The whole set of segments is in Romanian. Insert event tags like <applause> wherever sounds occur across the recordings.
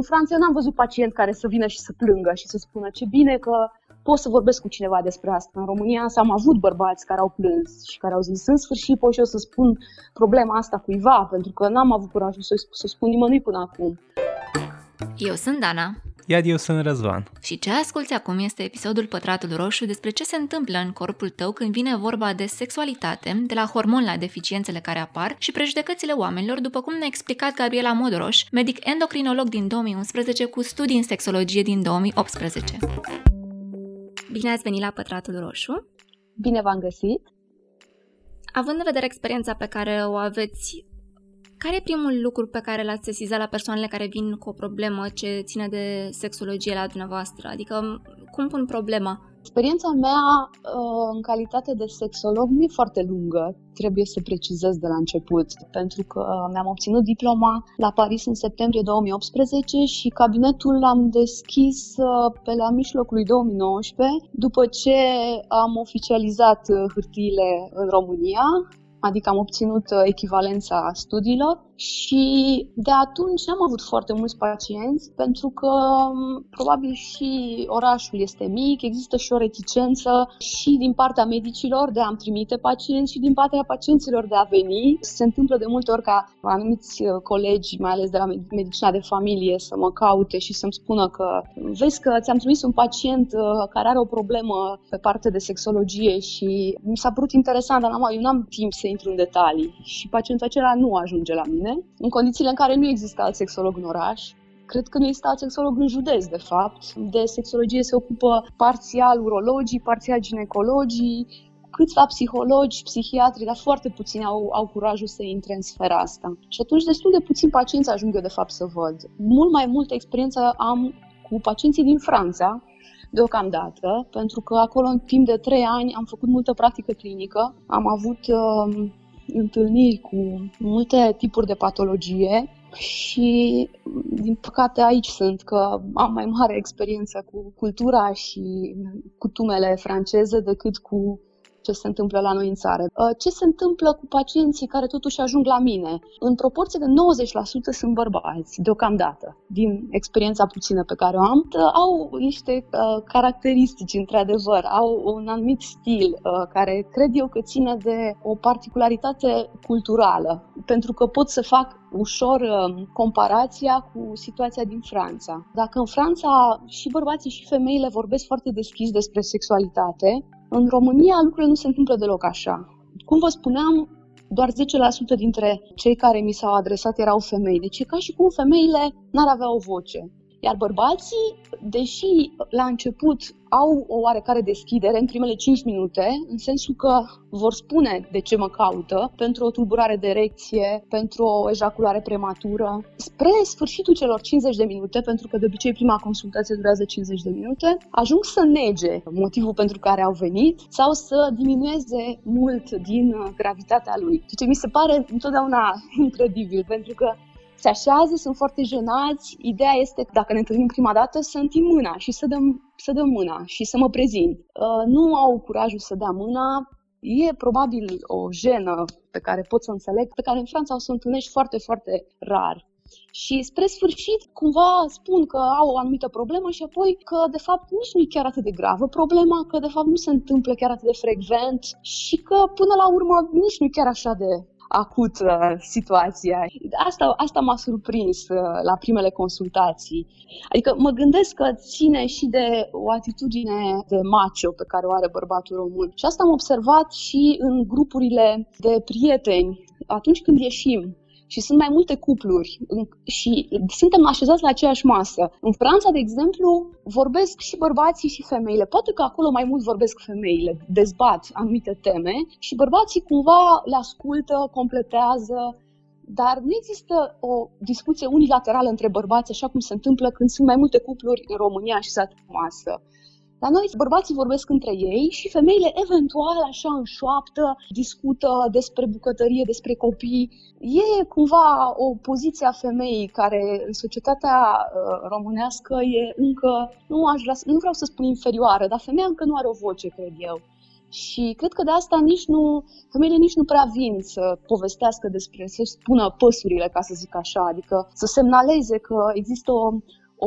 În Franța eu n-am văzut pacient care să vină și să plângă și să spună ce bine că pot să vorbesc cu cineva despre asta. În România însă am avut bărbați care au plâns și care au zis în sfârșit pot și eu să spun problema asta cuiva, pentru că n-am avut curajul să, să spun nimănui până acum. Eu sunt Dana. Iar eu sunt Răzvan. Și ce asculti acum este episodul Pătratul Roșu despre ce se întâmplă în corpul tău când vine vorba de sexualitate, de la hormon la deficiențele care apar și prejudecățile oamenilor, după cum ne-a explicat Gabriela Modoroș, medic endocrinolog din 2011 cu studii în sexologie din 2018. Bine ați venit la Pătratul Roșu! Bine v-am găsit! Având în vedere experiența pe care o aveți care e primul lucru pe care l-ați sesizat la persoanele care vin cu o problemă ce ține de sexologie la dumneavoastră? Adică, cum pun problema? Experiența mea uh, în calitate de sexolog nu e foarte lungă, trebuie să precizez de la început, pentru că mi-am obținut diploma la Paris în septembrie 2018 și cabinetul l-am deschis uh, pe la mijlocul lui 2019, după ce am oficializat uh, hârtiile în România adică am obținut echivalența studiilor și de atunci n-am avut foarte mulți pacienți pentru că probabil și orașul este mic, există și o reticență și din partea medicilor de a-mi trimite pacienți și din partea pacienților de a veni. Se întâmplă de multe ori ca anumiți uh, colegi, mai ales de la medicina de familie, să mă caute și să-mi spună că vezi că ți-am trimis un pacient uh, care are o problemă pe partea de sexologie și mi s-a părut interesant, dar eu n-am timp să intru în detalii și pacientul acela nu ajunge la mine bine, în condițiile în care nu există alt sexolog în oraș. Cred că nu există alt sexolog în județ, de fapt. De sexologie se ocupă parțial urologii, parțial ginecologii, câțiva psihologi, psihiatri, dar foarte puțini au, au curajul să intre în sfera asta. Și atunci destul de puțin pacienți ajung eu de fapt să văd. Mult mai multă experiență am cu pacienții din Franța, deocamdată, pentru că acolo în timp de trei ani am făcut multă practică clinică, am avut uh, întâlniri cu multe tipuri de patologie și, din păcate, aici sunt, că am mai mare experiență cu cultura și cutumele franceze decât cu ce se întâmplă la noi în țară. Uh, ce se întâmplă cu pacienții care totuși ajung la mine? În proporție de 90% sunt bărbați, deocamdată, din experiența puțină pe care o am. Uh, au niște uh, caracteristici, într-adevăr, au un anumit stil care cred eu că ține de o particularitate culturală, pentru că pot să fac ușor comparația cu situația din Franța. Dacă în Franța și bărbații și femeile vorbesc foarte deschis despre sexualitate, în România lucrurile nu se întâmplă deloc așa. Cum vă spuneam, doar 10% dintre cei care mi s-au adresat erau femei. Deci e ca și cum femeile n-ar avea o voce. Iar bărbații, deși la început au o oarecare deschidere în primele 5 minute, în sensul că vor spune de ce mă caută, pentru o tulburare de erecție, pentru o ejaculare prematură. Spre sfârșitul celor 50 de minute, pentru că de obicei prima consultație durează 50 de minute, ajung să nege motivul pentru care au venit sau să diminueze mult din gravitatea lui. Ceea ce mi se pare întotdeauna <laughs> incredibil, pentru că se așează, sunt foarte jenați. Ideea este, că dacă ne întâlnim prima dată, să întind mâna și să dăm, să dăm mâna și să mă prezint. Uh, nu au curajul să dea mâna, E probabil o jenă pe care pot să înțeleg, pe care în Franța o să o întâlnești foarte, foarte rar. Și spre sfârșit, cumva spun că au o anumită problemă și apoi că, de fapt, nici nu e chiar atât de gravă problema, că, de fapt, nu se întâmplă chiar atât de frecvent și că, până la urmă, nici nu e chiar așa de acut uh, situația. Asta, asta m-a surprins uh, la primele consultații. Adică mă gândesc că ține și de o atitudine de macho pe care o are bărbatul român. Și asta am observat și în grupurile de prieteni atunci când ieșim și sunt mai multe cupluri și suntem așezați la aceeași masă. În Franța, de exemplu, vorbesc și bărbații și femeile. Poate că acolo mai mult vorbesc femeile, dezbat anumite teme și bărbații cumva le ascultă, completează, dar nu există o discuție unilaterală între bărbați, așa cum se întâmplă când sunt mai multe cupluri în România și la masă. La noi bărbații vorbesc între ei și femeile eventual așa în șoaptă discută despre bucătărie, despre copii. E cumva o poziție a femeii care în societatea uh, românească e încă, nu, aș vrea, nu vreau să spun inferioară, dar femeia încă nu are o voce, cred eu. Și cred că de asta nici nu, femeile nici nu prea vin să povestească despre, să spună păsurile, ca să zic așa, adică să semnaleze că există o,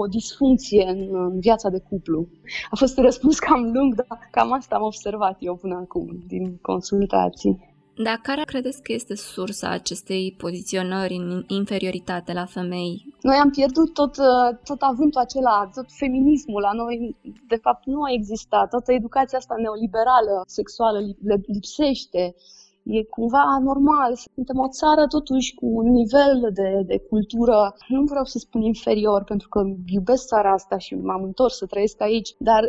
o disfuncție în, în viața de cuplu. A fost un răspuns cam lung, dar cam asta am observat eu până acum din consultații. Dar care credeți că este sursa acestei poziționări în inferioritate la femei? Noi am pierdut tot, tot avântul acela, tot feminismul la noi, de fapt, nu a existat. Toată educația asta neoliberală, sexuală, lipsește. E cumva normal. Suntem o țară totuși cu un nivel de, de cultură, nu vreau să spun inferior, pentru că iubesc țara asta și m-am întors să trăiesc aici, dar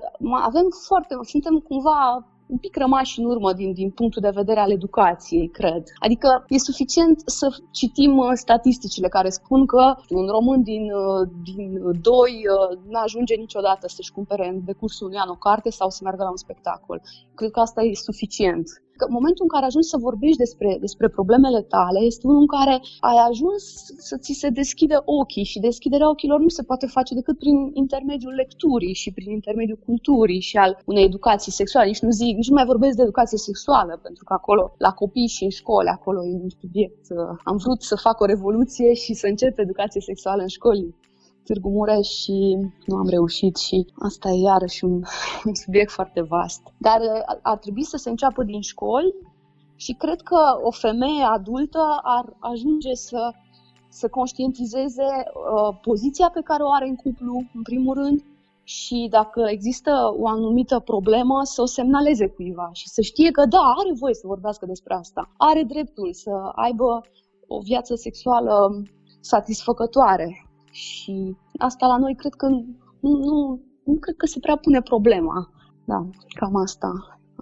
avem foarte, suntem cumva un pic rămași în urmă din, din punctul de vedere al educației, cred. Adică e suficient să citim uh, statisticile care spun că un român din, uh, din doi uh, nu ajunge niciodată să-și cumpere în decursul unui an o carte sau să meargă la un spectacol. Cred că asta e suficient. Că momentul în care ajungi să vorbești despre, despre problemele tale este unul în care ai ajuns să ți se deschide ochii și deschiderea ochilor nu se poate face decât prin intermediul lecturii și prin intermediul culturii și al unei educații sexuale. Nici nu zic, nici nu mai vorbesc de educație sexuală, pentru că acolo, la copii și în școli, acolo e un subiect. Am vrut să fac o revoluție și să încep educație sexuală în școli Târgu Mureș și nu am reușit și asta e iarăși un, <laughs> un subiect foarte vast. Dar uh, ar trebui să se înceapă din școli și cred că o femeie adultă ar ajunge să, să conștientizeze uh, poziția pe care o are în cuplu, în primul rând, și dacă există o anumită problemă, să o semnaleze cuiva și să știe că da, are voie să vorbească despre asta, are dreptul să aibă o viață sexuală satisfăcătoare, și asta la noi cred că nu, nu, nu cred că se prea pune problema. Da, cam asta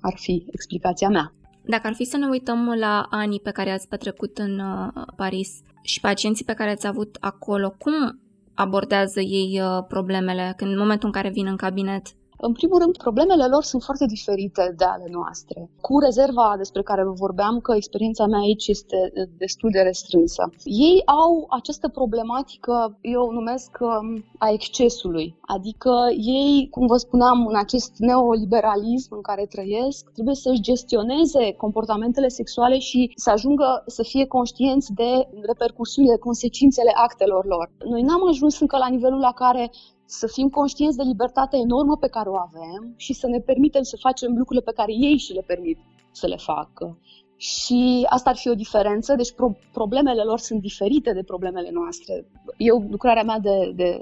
ar fi explicația mea. Dacă ar fi să ne uităm la anii pe care ați petrecut în uh, Paris și pacienții pe care ați avut acolo, cum abordează ei uh, problemele când în momentul în care vin în cabinet? În primul rând, problemele lor sunt foarte diferite de ale noastre. Cu rezerva despre care vă vorbeam că experiența mea aici este destul de restrânsă. Ei au această problematică, eu o numesc um, a excesului. Adică ei, cum vă spuneam, în acest neoliberalism în care trăiesc, trebuie să-și gestioneze comportamentele sexuale și să ajungă să fie conștienți de repercursiunile, consecințele actelor lor. Noi n-am ajuns încă la nivelul la care să fim conștienți de libertatea enormă pe care o avem și să ne permitem să facem lucrurile pe care ei și le permit să le facă. Și asta ar fi o diferență, deci pro- problemele lor sunt diferite de problemele noastre. Eu, lucrarea mea de, de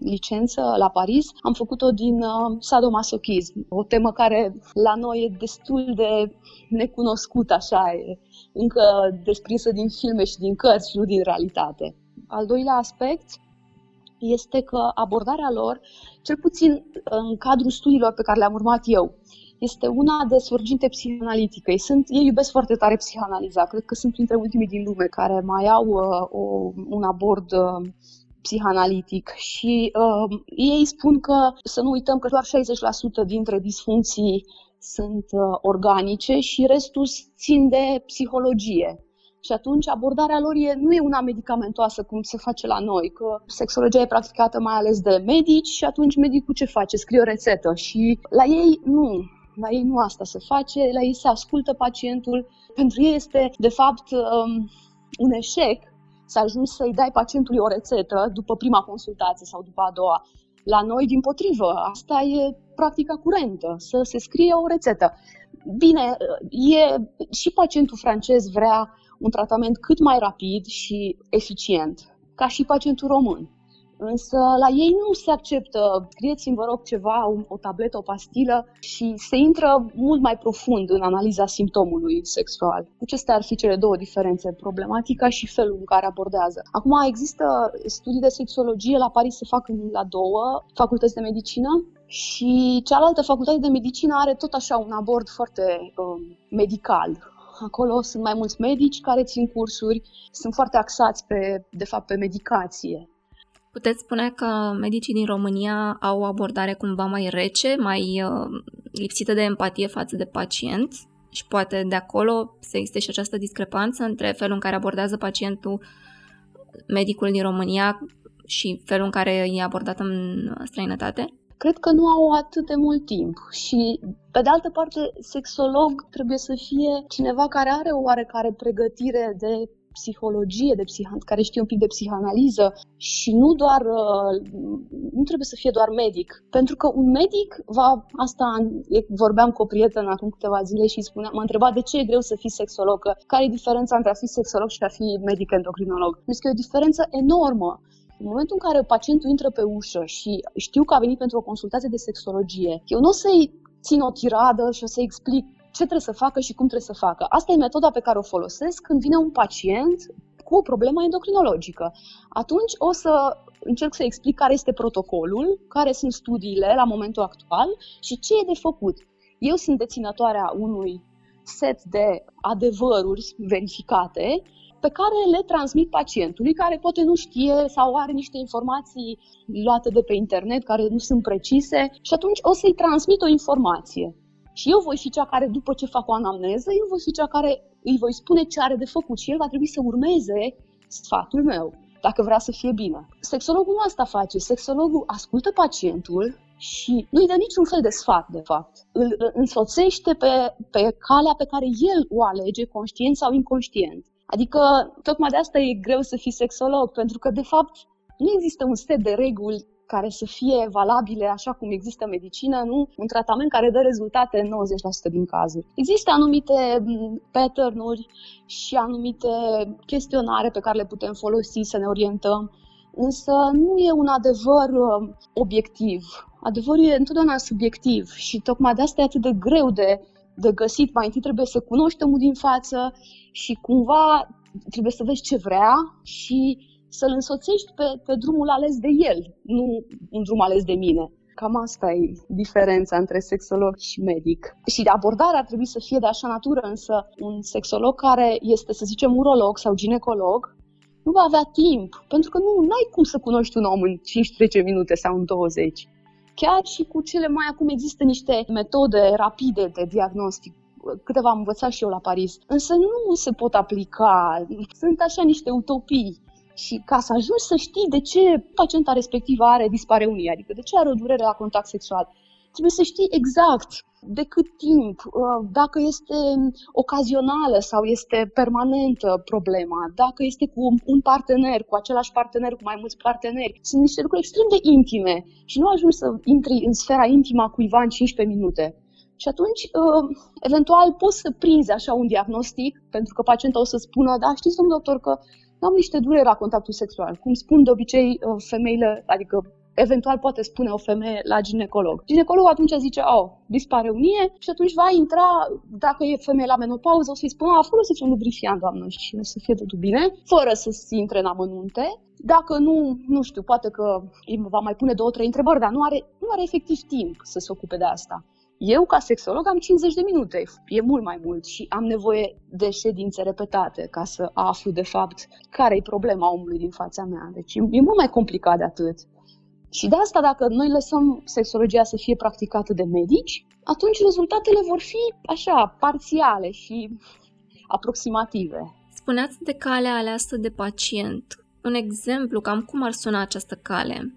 licență la Paris, am făcut-o din uh, sadomasochism, o temă care la noi e destul de necunoscută, așa, e încă desprinsă din filme și din cărți și nu din realitate. Al doilea aspect este că abordarea lor, cel puțin în cadrul studiilor pe care le-am urmat eu, este una de surginte psihanalitică. Ei, sunt, ei iubesc foarte tare psihanaliza. Cred că sunt printre ultimii din lume care mai au uh, o, un abord uh, psihanalitic și uh, ei spun că să nu uităm că doar 60% dintre disfuncții sunt uh, organice și restul țin de psihologie. Și atunci abordarea lor e, nu e una medicamentoasă cum se face la noi, că sexologia e practicată mai ales de medici și atunci medicul ce face? Scrie o rețetă și la ei nu. La ei nu asta se face, la ei se ascultă pacientul. Pentru ei este, de fapt, um, un eșec să ajungi să-i dai pacientului o rețetă după prima consultație sau după a doua. La noi, din potrivă, asta e practica curentă, să se scrie o rețetă. Bine, e, și pacientul francez vrea un tratament cât mai rapid și eficient, ca și pacientul român. Însă la ei nu se acceptă, scrieți-mi vă rog ceva, o tabletă, o pastilă și se intră mult mai profund în analiza simptomului sexual. Acestea ar fi cele două diferențe, problematica și felul în care abordează. Acum există studii de sexologie, la Paris se fac la două facultăți de medicină și cealaltă facultate de medicină are tot așa un abord foarte uh, medical, Acolo sunt mai mulți medici care țin cursuri, sunt foarte axați pe, de fapt, pe medicație. Puteți spune că medicii din România au o abordare cumva mai rece, mai uh, lipsită de empatie față de pacient și poate de acolo să existe și această discrepanță între felul în care abordează pacientul medicul din România și felul în care e abordat în străinătate? Cred că nu au atât de mult timp și, pe de altă parte, sexolog trebuie să fie cineva care are o oarecare pregătire de psihologie, de psihan, care știe un pic de psihanaliză și nu doar, uh, nu trebuie să fie doar medic. Pentru că un medic va, asta vorbeam cu o prietenă acum câteva zile și spunea, m-a întrebat de ce e greu să fii sexolog, că care e diferența între a fi sexolog și a fi medic endocrinolog. Deci că e o diferență enormă. În momentul în care pacientul intră pe ușă și știu că a venit pentru o consultație de sexologie, eu nu o să-i țin o tiradă și o să explic ce trebuie să facă și cum trebuie să facă. Asta e metoda pe care o folosesc când vine un pacient cu o problemă endocrinologică. Atunci o să încerc să explic care este protocolul, care sunt studiile la momentul actual și ce e de făcut. Eu sunt deținătoarea unui set de adevăruri verificate pe care le transmit pacientului, care poate nu știe sau are niște informații luate de pe internet care nu sunt precise și atunci o să-i transmit o informație. Și eu voi fi cea care, după ce fac o anamneză, eu voi fi cea care îi voi spune ce are de făcut și el va trebui să urmeze sfatul meu, dacă vrea să fie bine. Sexologul nu asta face. Sexologul ascultă pacientul și nu-i dă niciun fel de sfat, de fapt. Îl însoțește pe, pe calea pe care el o alege, conștient sau inconștient. Adică, tocmai de asta e greu să fii sexolog, pentru că, de fapt, nu există un set de reguli care să fie valabile așa cum există medicină, nu un tratament care dă rezultate în 90% din cazuri. Există anumite pattern-uri și anumite chestionare pe care le putem folosi să ne orientăm, însă nu e un adevăr um, obiectiv. Adevărul e întotdeauna subiectiv și tocmai de asta e atât de greu de, de găsit. Mai întâi trebuie să cunoști omul din față și cumva trebuie să vezi ce vrea și să-l însoțești pe, pe drumul ales de el, nu un drum ales de mine. Cam asta e diferența între sexolog și medic. Și abordarea ar trebui să fie de așa natură, însă un sexolog care este, să zicem, urolog sau ginecolog, nu va avea timp, pentru că nu ai cum să cunoști un om în 15 minute sau în 20. Chiar și cu cele mai acum există niște metode rapide de diagnostic. Câteva am învățat și eu la Paris, însă nu se pot aplica, sunt așa niște utopii. Și ca să ajungi să știi de ce pacienta respectivă are dispareunie, adică de ce are o durere la contact sexual, trebuie să știi exact de cât timp, uh, dacă este ocazională sau este permanentă problema, dacă este cu un partener, cu același partener, cu mai mulți parteneri. Sunt niște lucruri extrem de intime și nu ajungi să intri în sfera intimă a cuiva în 15 minute. Și atunci, uh, eventual, poți să prinzi așa un diagnostic, pentru că pacienta o să spună, da, știți, domnul doctor, că am niște dureri la contactul sexual. Cum spun de obicei uh, femeile, adică eventual poate spune o femeie la ginecolog. Ginecologul atunci zice, oh, dispare unie și atunci va intra, dacă e femeie la menopauză, o să-i spună, a, folosiți un lubrifiant, doamnă, și o să fie totul bine, fără să se intre în amănunte. Dacă nu, nu știu, poate că îi va mai pune două, trei întrebări, dar nu are, nu are efectiv timp să se ocupe de asta. Eu, ca sexolog, am 50 de minute, e mult mai mult și am nevoie de ședințe repetate ca să aflu, de fapt, care e problema omului din fața mea. Deci e mult mai complicat de atât. Și de asta, dacă noi lăsăm sexologia să fie practicată de medici, atunci rezultatele vor fi așa, parțiale și aproximative. Spuneați de calea aleasă de pacient. Un exemplu, cam cum ar suna această cale?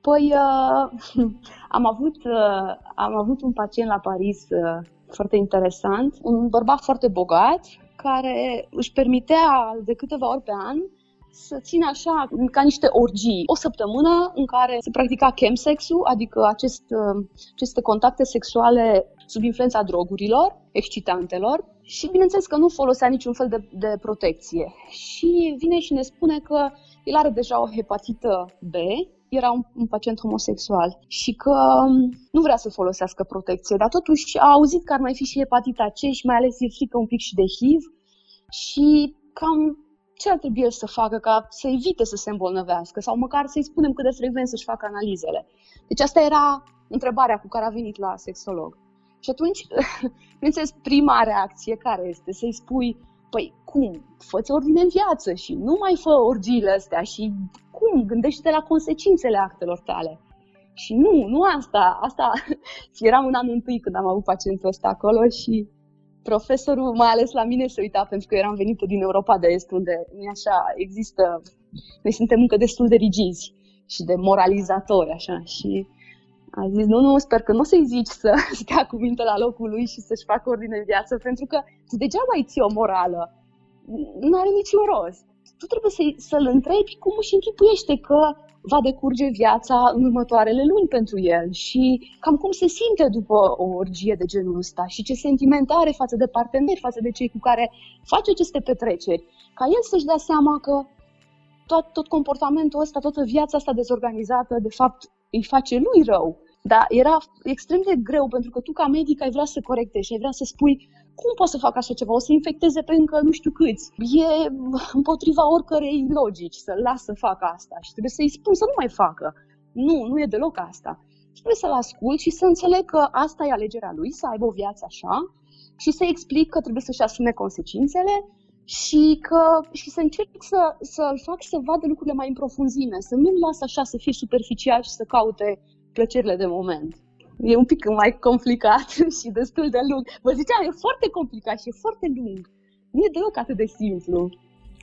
Păi uh, <laughs> am, avut, uh, am avut un pacient la Paris uh, foarte interesant, un bărbat foarte bogat care își permitea de câteva ori pe an să țină așa ca niște orgii. O săptămână în care se practica chemsexul, adică acest, uh, aceste contacte sexuale sub influența drogurilor, excitantelor și bineînțeles că nu folosea niciun fel de, de protecție. Și vine și ne spune că el are deja o hepatită B era un, un pacient homosexual și că um, nu vrea să folosească protecție, dar totuși a auzit că ar mai fi și hepatita C și mai ales e frică un pic și de HIV și cam ce ar trebui el să facă ca să evite să se îmbolnăvească sau măcar să-i spunem cât de frecvent să-și facă analizele. Deci asta era întrebarea cu care a venit la sexolog. Și atunci, <laughs> bineînțeles, prima reacție care este? Să-i spui, păi cum? Fă-ți ordine în viață și nu mai fă orgiile astea și cum? Gândește-te la consecințele actelor tale. Și nu, nu asta. Asta <laughs> eram în anul întâi când am avut pacientul ăsta acolo și profesorul, mai ales la mine, se uita pentru că eram venită din Europa de Est, unde nu așa, există, noi suntem încă destul de rigizi și de moralizatori, așa, și A zis, nu, nu, sper că nu o să-i zici să <laughs> stea cu minte la locul lui și să-și facă ordine în viață, pentru că tu degeaba ai ții o morală. Nu are niciun rost. Tu trebuie să, să-l întrebi cum își închipuiește că va decurge viața în următoarele luni pentru el și cam cum se simte după o orgie de genul ăsta și ce sentimente are față de parteneri, față de cei cu care face aceste petreceri, ca el să-și dea seama că tot, tot comportamentul ăsta, toată viața asta dezorganizată, de fapt, îi face lui rău. Dar era extrem de greu pentru că tu ca medic ai vrea să corectezi ai vrea să spui cum pot să fac așa ceva? O să infecteze pe încă nu știu câți. E împotriva oricărei logici să las să facă asta și trebuie să-i spun să nu mai facă. Nu, nu e deloc asta. Și trebuie să-l ascult și să înțeleg că asta e alegerea lui, să aibă o viață așa și să explic că trebuie să-și asume consecințele și, că, și să încerc să, să-l fac să vadă lucrurile mai în profunzime, să nu-l las așa să fie superficial și să caute plăcerile de moment. E un pic mai complicat <laughs> și destul de lung. Vă ziceam, e foarte complicat și e foarte lung. Nu e deloc atât de simplu.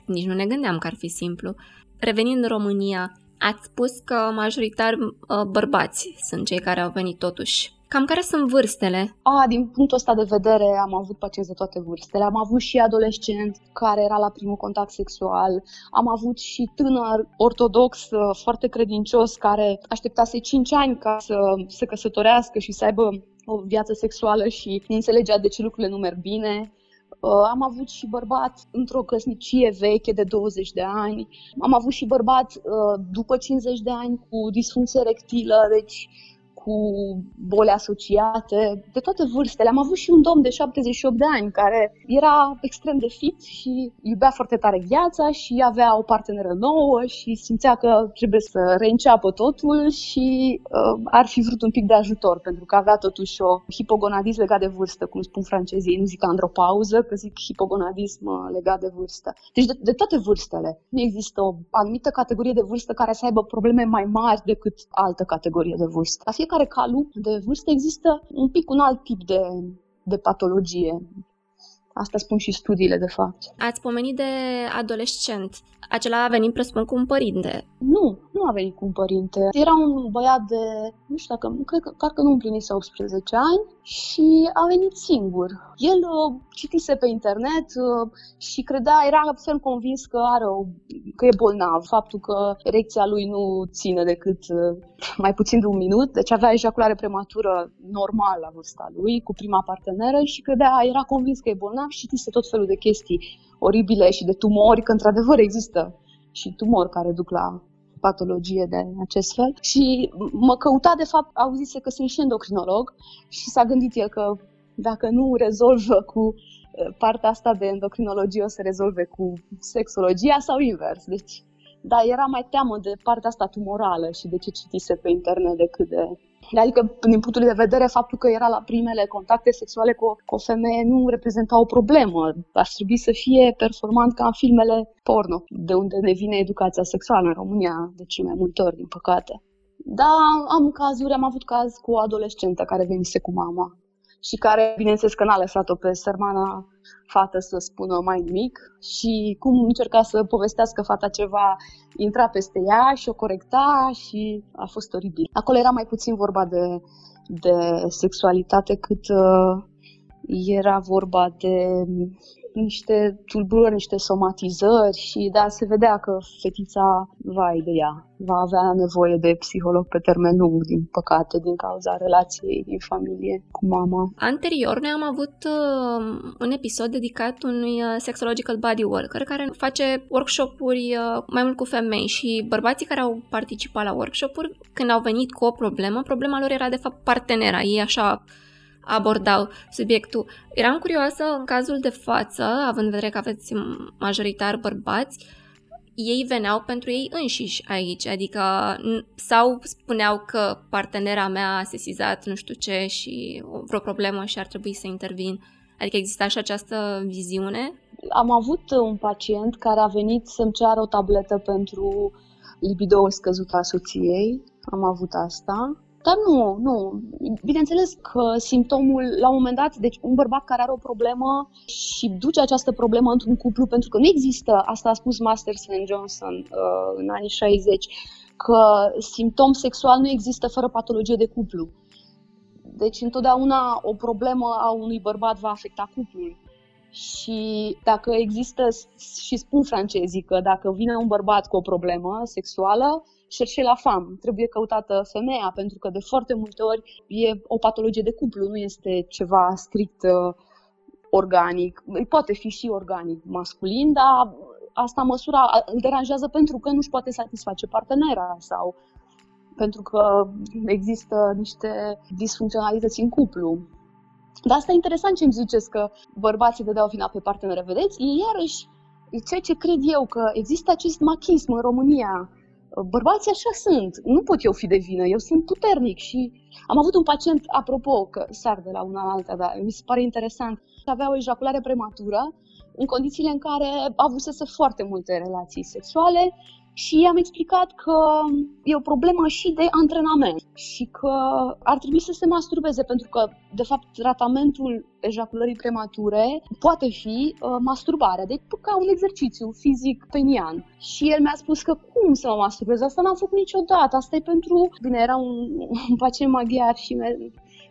Nici nu ne gândeam că ar fi simplu. Revenind în România, ați spus că majoritar uh, bărbați sunt cei care au venit totuși Cam care sunt vârstele? A, din punctul ăsta de vedere am avut pacienți de toate vârstele. Am avut și adolescent care era la primul contact sexual. Am avut și tânăr ortodox foarte credincios care așteptase 5 ani ca să se căsătorească și să aibă o viață sexuală și nu înțelegea de ce lucrurile nu merg bine. Am avut și bărbat într-o căsnicie veche de 20 de ani. Am avut și bărbat după 50 de ani cu disfuncție erectilă, deci cu boli asociate, de toate vârstele. Am avut și un domn de 78 de ani care era extrem de fit și iubea foarte tare viața și avea o parteneră nouă și simțea că trebuie să reînceapă totul și uh, ar fi vrut un pic de ajutor pentru că avea totuși o hipogonadism legat de vârstă, cum spun francezii, nu zic andropauză, că zic hipogonadism uh, legat de vârstă. Deci de, de toate vârstele. Nu există o anumită categorie de vârstă care să aibă probleme mai mari decât altă categorie de vârstă. La fiecare calup de vârstă există un pic un alt tip de, de patologie. Asta spun și studiile, de fapt. Ați pomenit de adolescent. Acela a venit, presupun, cu un părinte. Nu, nu a venit cu un părinte. Era un băiat de, nu știu dacă, cred că, cred că nu împlinise 18 ani și a venit singur. El uh, citise pe internet uh, și credea, era absolut convins că are o, că e bolnav. Faptul că erecția lui nu ține decât uh, mai puțin de un minut, deci avea ejaculare prematură normală la vârsta lui, cu prima parteneră și credea, era convins că e bolnav și citise tot felul de chestii oribile și de tumori, că într-adevăr există și tumori care duc la patologie de acest fel și mă căuta, de fapt, auzise că sunt și endocrinolog și s-a gândit el că dacă nu rezolvă cu partea asta de endocrinologie, o să rezolve cu sexologia sau invers. Deci, da, era mai teamă de partea asta tumorală și de ce citise pe internet decât de Adică, din punctul de vedere, faptul că era la primele contacte sexuale cu, cu o femeie nu reprezenta o problemă. Ar trebui să fie performant ca în filmele porno, de unde ne vine educația sexuală în România de cele mai multe ori, din păcate. Da, am cazuri, am avut caz cu o adolescentă care venise cu mama și care, bineînțeles că n-a lăsat-o pe sărmana fată să spună mai nimic și cum încerca să povestească fata ceva, intra peste ea și o corecta și a fost oribil. Acolo era mai puțin vorba de, de sexualitate cât uh, era vorba de niște tulburări, niște somatizări și da, se vedea că fetița, vai de ea, va avea nevoie de psiholog pe termen lung, din păcate, din cauza relației din familie cu mama. Anterior, noi am avut uh, un episod dedicat unui uh, sexological body worker care face workshop-uri uh, mai mult cu femei și bărbații care au participat la workshop-uri, când au venit cu o problemă, problema lor era de fapt partenera. Ei așa abordau subiectul. Eram curioasă în cazul de față, având în vedere că aveți majoritar bărbați, ei veneau pentru ei înșiși aici, adică sau spuneau că partenera mea a sesizat nu știu ce și vreo problemă și ar trebui să intervin. Adică exista și această viziune? Am avut un pacient care a venit să-mi ceară o tabletă pentru libidoul scăzut al soției. Am avut asta. Dar nu, nu. Bineînțeles că simptomul, la un moment dat, deci un bărbat care are o problemă și duce această problemă într-un cuplu, pentru că nu există, asta a spus Masters and Johnson uh, în anii 60, că simptom sexual nu există fără patologie de cuplu. Deci întotdeauna o problemă a unui bărbat va afecta cuplul. Și dacă există, și spun francezii că dacă vine un bărbat cu o problemă sexuală, chercher la fam, trebuie căutată femeia, pentru că de foarte multe ori e o patologie de cuplu, nu este ceva strict uh, organic. Poate fi și organic masculin, dar asta măsura îl deranjează pentru că nu-și poate satisface partenera sau pentru că există niște disfuncționalități în cuplu. Dar asta e interesant ce îmi ziceți, că bărbații dădeau vina pe partenere. Vedeți? E iarăși ceea ce cred eu, că există acest machism în România. Bărbații așa sunt. Nu pot eu fi de vină. Eu sunt puternic și am avut un pacient, apropo, că sar de la una la alta, dar mi se pare interesant, avea o ejaculare prematură în condițiile în care avusese foarte multe relații sexuale și i-am explicat că e o problemă și de antrenament și că ar trebui să se masturbeze pentru că, de fapt, tratamentul ejaculării premature poate fi uh, masturbarea, deci ca un exercițiu fizic penian. Și el mi-a spus că cum să mă masturbez? Asta n-am făcut niciodată, asta e pentru... Bine, era un, un pacient maghiar și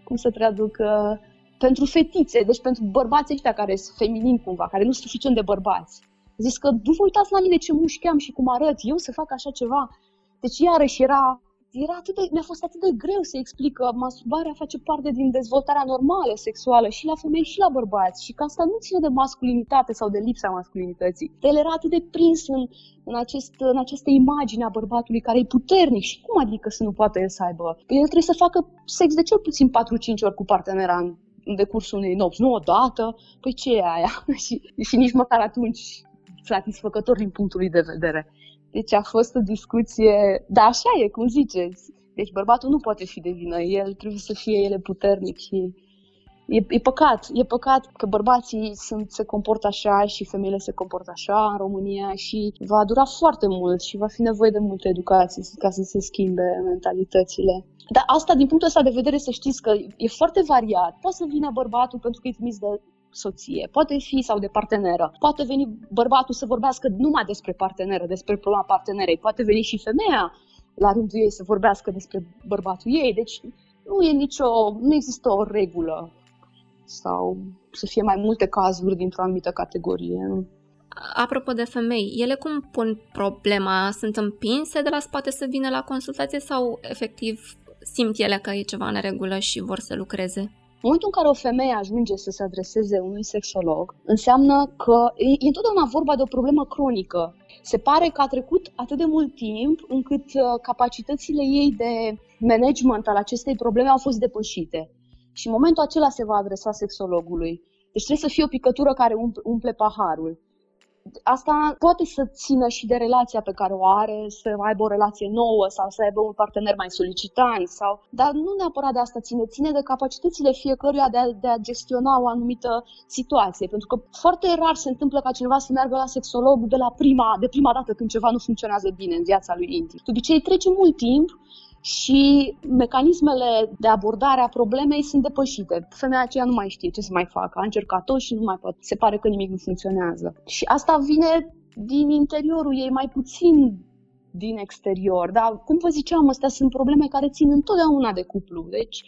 cum să traduc... Uh, pentru fetițe, deci pentru bărbații ăștia care sunt feminini cumva, care nu sunt suficient de bărbați. Zis că nu vă uitați la mine ce mușchi am și cum arăt, eu să fac așa ceva. Deci iarăși era, era atât de, mi-a fost atât de greu să explic că masturbarea face parte din dezvoltarea normală sexuală și la femei și la bărbați și că asta nu ține de masculinitate sau de lipsa masculinității. El era atât de prins în, în, acest, în această imagine a bărbatului care e puternic și cum adică să nu poată el să aibă? Că el trebuie să facă sex de cel puțin 4-5 ori cu partenera în în decursul unei nopți, nu odată, păi ce e aia? <laughs> și, și nici măcar atunci satisfăcător din punctul lui de vedere. Deci a fost o discuție, da, așa e, cum ziceți. Deci bărbatul nu poate fi de vină, el trebuie să fie ele puternic și e, e păcat, e păcat că bărbații sunt, se comportă așa și femeile se comportă așa în România și va dura foarte mult și va fi nevoie de multă educație ca să se schimbe mentalitățile. Dar asta, din punctul ăsta de vedere, să știți că e foarte variat. Poate să vină bărbatul pentru că e trimis de soție, poate fi sau de parteneră, poate veni bărbatul să vorbească numai despre parteneră, despre problema partenerei, poate veni și femeia la rândul ei să vorbească despre bărbatul ei, deci nu e nicio, nu există o regulă sau să fie mai multe cazuri dintr-o anumită categorie. Apropo de femei, ele cum pun problema? Sunt împinse de la spate să vină la consultație sau efectiv simt ele că e ceva în regulă și vor să lucreze? În momentul în care o femeie ajunge să se adreseze unui sexolog, înseamnă că e, e întotdeauna vorba de o problemă cronică. Se pare că a trecut atât de mult timp încât uh, capacitățile ei de management al acestei probleme au fost depășite. Și în momentul acela se va adresa sexologului. Deci trebuie să fie o picătură care umple paharul asta poate să țină și de relația pe care o are, să aibă o relație nouă sau să aibă un partener mai solicitant, sau... dar nu neapărat de asta ține, ține de capacitățile fiecăruia de a, de a gestiona o anumită situație. Pentru că foarte rar se întâmplă ca cineva să meargă la sexolog de la prima, de prima dată când ceva nu funcționează bine în viața lui intim. De obicei trece mult timp și mecanismele de abordare a problemei sunt depășite. Femeia aceea nu mai știe ce să mai facă, a încercat tot și nu mai poate. Se pare că nimic nu funcționează. Și asta vine din interiorul ei, mai puțin din exterior. Dar, cum vă ziceam, astea sunt probleme care țin întotdeauna de cuplu. Deci,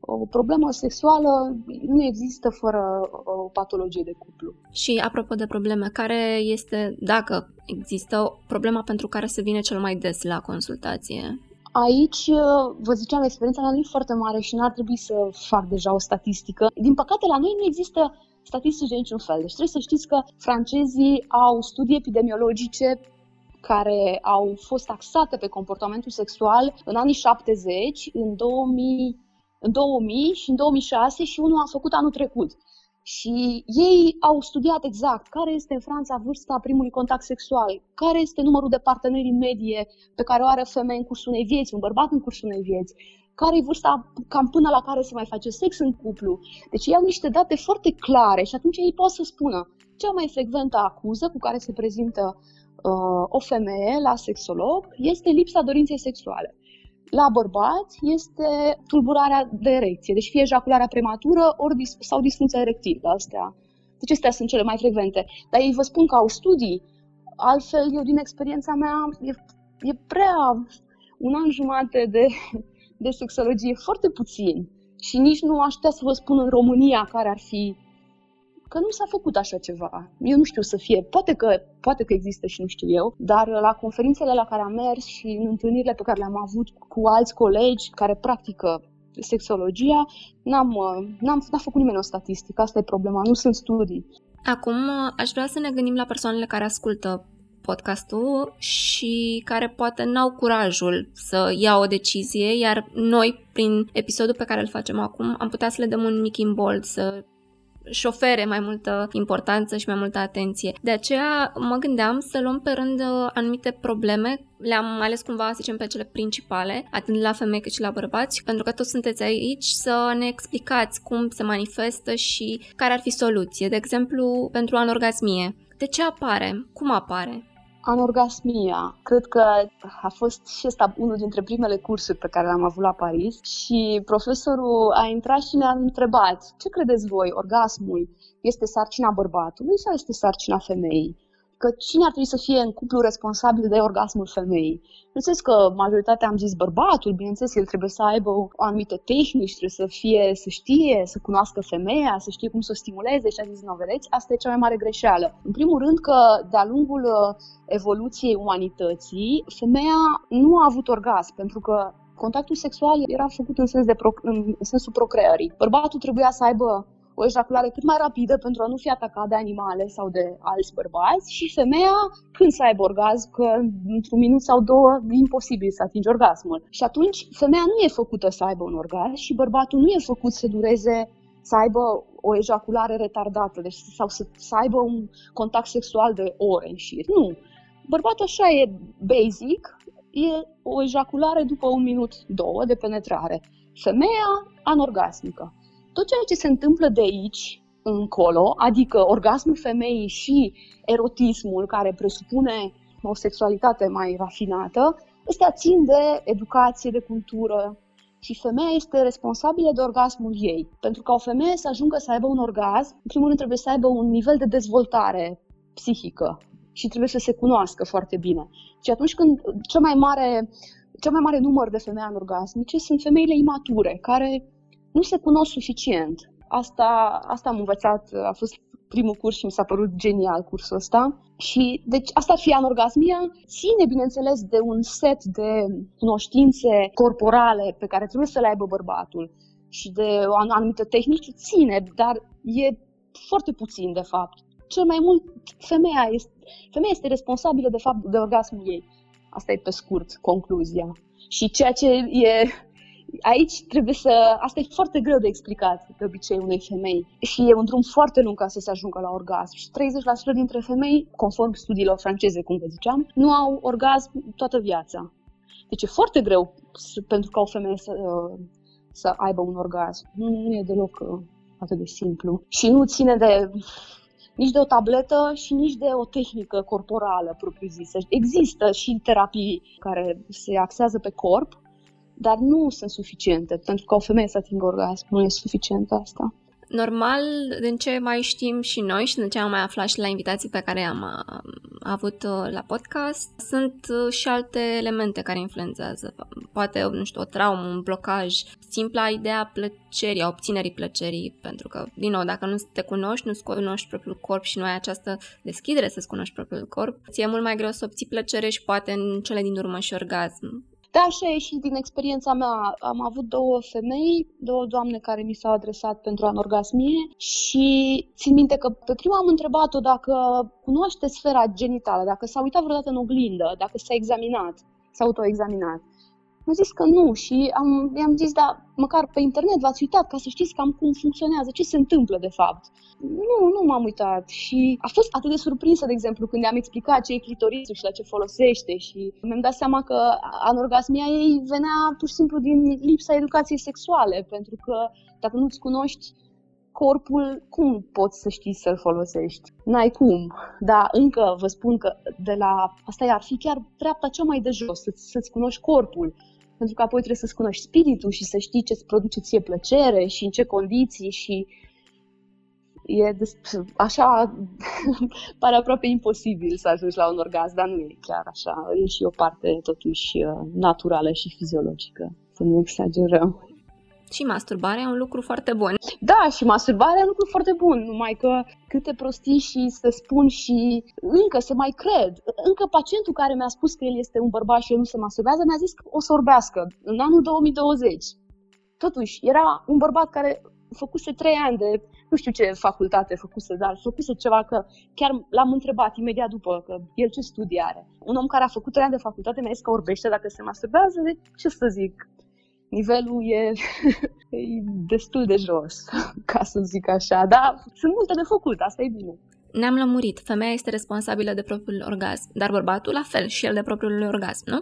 o problemă sexuală nu există fără o patologie de cuplu. Și apropo de probleme, care este, dacă există, problema pentru care se vine cel mai des la consultație? Aici, uh, vă ziceam, experiența mea nu e foarte mare și n-ar trebui să fac deja o statistică. Din păcate, la noi nu există statistici de niciun fel. Deci trebuie să știți că francezii au studii epidemiologice care au fost axate pe comportamentul sexual în anii 70, în 2000, în 2000 și în 2006 și unul a făcut anul trecut. Și ei au studiat exact care este în Franța vârsta primului contact sexual, care este numărul de parteneri în medie pe care o are o femeie în cursul unei vieți, un bărbat în cursul unei vieți, care e vârsta cam până la care se mai face sex în cuplu. Deci ei au niște date foarte clare și atunci ei pot să spună cea mai frecventă acuză cu care se prezintă uh, o femeie la sexolog este lipsa dorinței sexuale la bărbați este tulburarea de erecție, deci fie ejacularea prematură ori dis- sau disfuncția erectilă. Astea. Deci astea sunt cele mai frecvente. Dar ei vă spun că au studii, altfel eu din experiența mea e, e prea un an jumate de, de sexologie, foarte puțin. Și nici nu aș putea să vă spun în România care ar fi că nu s-a făcut așa ceva. Eu nu știu să fie, poate că, poate că există și nu știu eu, dar la conferințele la care am mers și în întâlnirile pe care le-am avut cu alți colegi care practică sexologia, n-am, n-am, n-a făcut nimeni o statistică, asta e problema, nu sunt studii. Acum aș vrea să ne gândim la persoanele care ascultă podcastul și care poate n-au curajul să ia o decizie, iar noi, prin episodul pe care îl facem acum, am putea să le dăm un mic imbold, să și șofere mai multă importanță și mai multă atenție. De aceea mă gândeam să luăm pe rând uh, anumite probleme le-am ales cumva, să zicem, pe cele principale, atât la femei cât și la bărbați, pentru că toți sunteți aici să ne explicați cum se manifestă și care ar fi soluție. De exemplu, pentru anorgasmie. De ce apare? Cum apare? Anorgasmia. Cred că a fost și ăsta unul dintre primele cursuri pe care le-am avut la Paris și profesorul a intrat și ne-a întrebat ce credeți voi, orgasmul este sarcina bărbatului sau este sarcina femeii? Că cine ar trebui să fie în cuplu responsabil de orgasmul femeii. Bineînțeles că majoritatea am zis bărbatul, bineînțeles el trebuie să aibă o anumite tehnici, trebuie să fie, să știe, să cunoască femeia, să știe cum să o stimuleze și a zis, nu vedeți, asta e cea mai mare greșeală. În primul rând că de-a lungul uh, evoluției umanității, femeia nu a avut orgasm, pentru că contactul sexual era făcut în, sens de pro- în sensul procreării. Bărbatul trebuia să aibă o ejaculare cât mai rapidă pentru a nu fi atacat de animale sau de alți bărbați și femeia când să aibă orgasm, că într-un minut sau două e imposibil să atingi orgasmul. Și atunci femeia nu e făcută să aibă un orgasm și bărbatul nu e făcut să dureze să aibă o ejaculare retardată deci, sau să, să aibă un contact sexual de ore în șir. Nu. Bărbatul așa e basic, e o ejaculare după un minut, două de penetrare. Femeia anorgasmică tot ceea ce se întâmplă de aici încolo, adică orgasmul femeii și erotismul care presupune o sexualitate mai rafinată, astea țin de educație, de cultură, și femeia este responsabilă de orgasmul ei. Pentru ca o femeie să ajungă să aibă un orgasm, în primul rând trebuie să aibă un nivel de dezvoltare psihică și trebuie să se cunoască foarte bine. Și atunci când cel mai mare, cel mai mare număr de femei anorgasmice sunt femeile imature, care nu se cunosc suficient. Asta, asta am învățat, a fost primul curs și mi s-a părut genial cursul ăsta. Și deci asta ar fi anorgasmia, ține bineînțeles de un set de cunoștințe corporale pe care trebuie să le aibă bărbatul și de o anumită tehnici, ține, dar e foarte puțin de fapt. Cel mai mult femeia este, femeia este responsabilă de fapt de orgasmul ei. Asta e pe scurt concluzia. Și ceea ce e aici trebuie să... Asta e foarte greu de explicat de obicei unei femei și e un drum foarte lung ca să se ajungă la orgasm. Și 30% dintre femei, conform studiilor franceze, cum vă ziceam, nu au orgasm toată viața. Deci e foarte greu pentru ca o femeie să, să aibă un orgasm. Nu, nu e deloc uh, atât de simplu. Și nu ține de nici de o tabletă și nici de o tehnică corporală propriu-zisă. Există și terapii care se axează pe corp, dar nu sunt suficiente, pentru că o femeie să atingă orgasm nu e suficient asta. Normal, din ce mai știm și noi și din ce am mai aflat și la invitații pe care am avut uh, la podcast, sunt uh, și alte elemente care influențează. Poate, nu știu, o traumă, un blocaj, simpla ideea plăcerii, a obținerii plăcerii, pentru că, din nou, dacă nu te cunoști, nu-ți cunoști propriul corp și nu ai această deschidere să-ți cunoști propriul corp, ți-e mult mai greu să obții plăcere și poate în cele din urmă și orgasm. Da, așa e și din experiența mea. Am avut două femei, două doamne care mi s-au adresat pentru anorgasmie și țin minte că pe prima am întrebat-o dacă cunoaște sfera genitală, dacă s-a uitat vreodată în oglindă, dacă s-a examinat, s-a autoexaminat. Mi-a zis că nu și am, i-am zis, da, măcar pe internet v-ați uitat ca să știți cam cum funcționează, ce se întâmplă de fapt. Nu, nu m-am uitat și a fost atât de surprinsă, de exemplu, când i-am explicat ce e clitorisul și la ce folosește și mi-am dat seama că anorgasmia ei venea pur și simplu din lipsa educației sexuale, pentru că dacă nu-ți cunoști corpul, cum poți să știi să-l folosești? N-ai cum. Dar încă vă spun că de la asta ar fi chiar treapta cea mai de jos, să-ți, să-ți cunoști corpul pentru că apoi trebuie să-ți cunoști spiritul și să știi ce îți produce ție plăcere și în ce condiții și e des- așa, <laughs> pare aproape imposibil să ajungi la un orgasm, dar nu e chiar așa. E și o parte totuși uh, naturală și fiziologică, să nu exagerăm. Și masturbarea e un lucru foarte bun. Da, și masturbarea e un lucru foarte bun, numai că câte prostii și să spun și încă se mai cred. Încă pacientul care mi-a spus că el este un bărbat și el nu se masturbează mi-a zis că o să orbească în anul 2020. Totuși, era un bărbat care făcuse trei ani de, nu știu ce facultate făcuse, dar făcuse ceva că chiar l-am întrebat imediat după că el ce studii are. Un om care a făcut trei ani de facultate mi-a zis că orbește dacă se masturbează, de ce să zic, nivelul e, <laughs> e destul de jos, <laughs> ca să zic așa, dar sunt multe de făcut, asta e bine. Ne-am lămurit, femeia este responsabilă de propriul orgasm, dar bărbatul la fel și el de propriul orgasm, nu?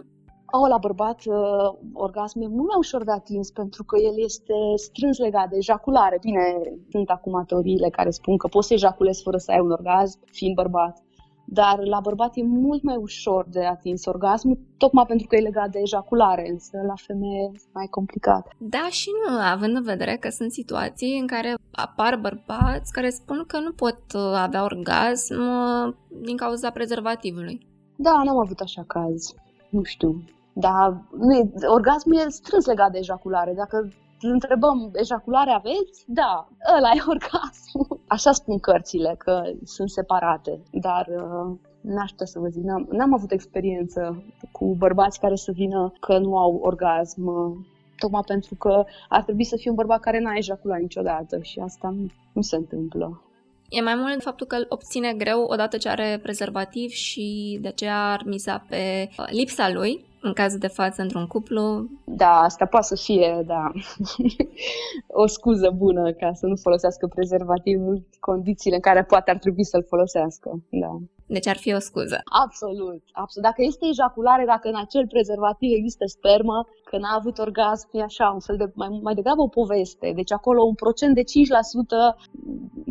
Oh, la bărbat, uh, orgasm e mult mai ușor de atins pentru că el este strâns legat de ejaculare. Bine, sunt acum teoriile care spun că poți să ejaculezi fără să ai un orgasm, fiind bărbat. Dar la bărbat e mult mai ușor de atins orgasmul, tocmai pentru că e legat de ejaculare, însă la femeie e mai complicat. Da și nu, având în vedere că sunt situații în care apar bărbați care spun că nu pot uh, avea orgasm uh, din cauza prezervativului. Da, n-am avut așa caz. Nu știu. Dar nu e, orgasmul e strâns legat de ejaculare. Dacă îl întrebăm, ejaculare aveți? Da, ăla e orgasmul. Așa spun cărțile, că sunt separate, dar uh, n-aș putea să vă zic, n-am, n-am avut experiență cu bărbați care să vină că nu au orgasm, uh, tocmai pentru că ar trebui să fie un bărbat care n-a ejaculat niciodată și asta nu, nu se întâmplă. E mai mult faptul că îl obține greu odată ce are prezervativ și de aceea ar miza pe uh, lipsa lui în cazul de față într-un cuplu. Da, asta poate să fie, da, <laughs> o scuză bună ca să nu folosească prezervativ în condițiile în care poate ar trebui să-l folosească, da. Deci ar fi o scuză. Absolut, absolut. Dacă este ejaculare, dacă în acel prezervativ există spermă, că n-a avut orgasm, e așa, un fel de, mai, mai degrabă o poveste. Deci acolo un procent de 5%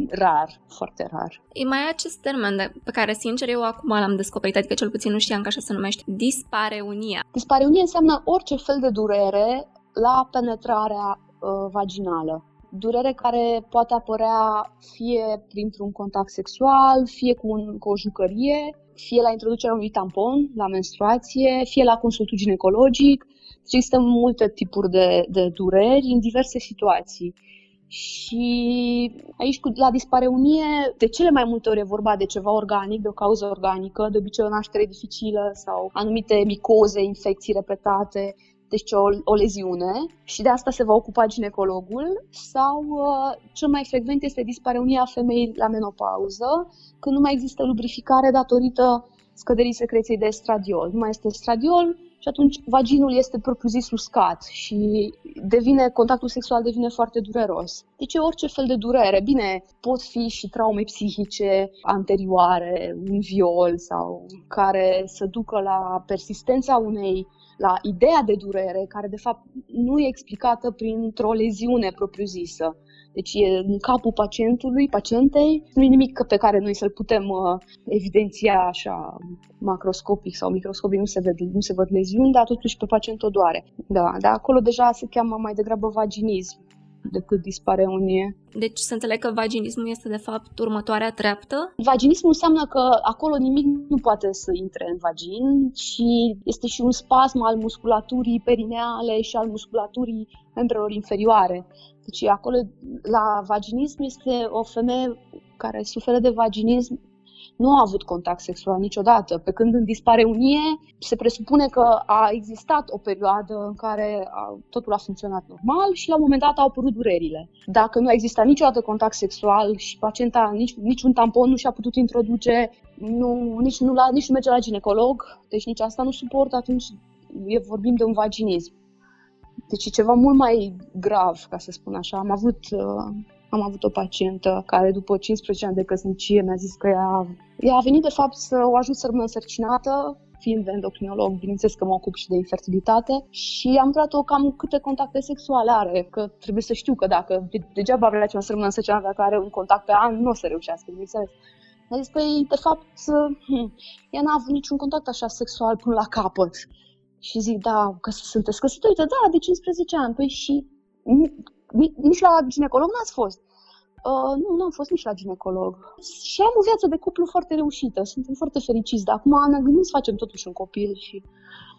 rar, foarte rar. E mai acest termen de, pe care, sincer, eu acum l-am descoperit, adică cel puțin nu știam că așa se numește, dispareunia. Dispareunia înseamnă orice fel de durere la penetrarea uh, vaginală durere care poate apărea fie printr-un contact sexual, fie cu, un, cu o jucărie, fie la introducerea unui tampon, la menstruație, fie la consultul ginecologic. Deci există multe tipuri de, de dureri în diverse situații. Și aici, la dispareunie, de cele mai multe ori e vorba de ceva organic, de o cauză organică, de obicei o naștere dificilă sau anumite micoze, infecții repetate deci o, o leziune și de asta se va ocupa ginecologul sau uh, cel mai frecvent este dispareunia femeii la menopauză, când nu mai există lubrificare datorită scăderii secreției de estradiol. Nu mai este estradiol și atunci vaginul este propriu-zis uscat și devine, contactul sexual devine foarte dureros. Deci orice fel de durere. Bine, pot fi și traume psihice anterioare, un viol sau care să ducă la persistența unei la ideea de durere, care de fapt nu e explicată printr-o leziune propriu-zisă. Deci e în capul pacientului, pacientei, nu e nimic pe care noi să-l putem uh, evidenția așa macroscopic sau microscopic, nu se, ved, nu se văd leziuni, dar totuși pe pacient o doare. Da, dar acolo deja se cheamă mai degrabă vaginism decât dispareunie. Deci să înțeleg că vaginismul este de fapt următoarea treaptă? Vaginismul înseamnă că acolo nimic nu poate să intre în vagin și este și un spasm al musculaturii perineale și al musculaturii membrelor inferioare. Deci acolo la vaginism este o femeie care suferă de vaginism nu a avut contact sexual niciodată, pe când în dispareunie se presupune că a existat o perioadă în care a, totul a funcționat normal și la un moment dat au apărut durerile. Dacă nu a existat niciodată contact sexual și pacienta nici, niciun tampon nu și-a putut introduce, nu, nici, nu la, nici nu merge la ginecolog, deci nici asta nu suportă, atunci e, vorbim de un vaginism. Deci e ceva mult mai grav, ca să spun așa. Am avut uh, am avut o pacientă care după 15 ani de căsnicie mi-a zis că ea, ea a venit de fapt să o ajut să rămână însărcinată, fiind endocrinolog, bineînțeles că mă ocup și de infertilitate și am întrebat-o cam câte contacte sexuale are, că trebuie să știu că dacă degeaba vrea cineva să rămână însărcinată dacă are un contact pe an, nu o să reușească, bineînțeles. Mi-a zis, păi, de fapt, hm, ea n-a avut niciun contact așa sexual până la capăt. Și zic, da, că sunteți căsătorită? Da, de 15 ani. Păi și nici la ginecolog n-ați fost. Uh, nu, nu am fost nici la ginecolog. Și am o viață de cuplu foarte reușită. Suntem foarte fericiți, dar acum ne gândim să facem totuși un copil și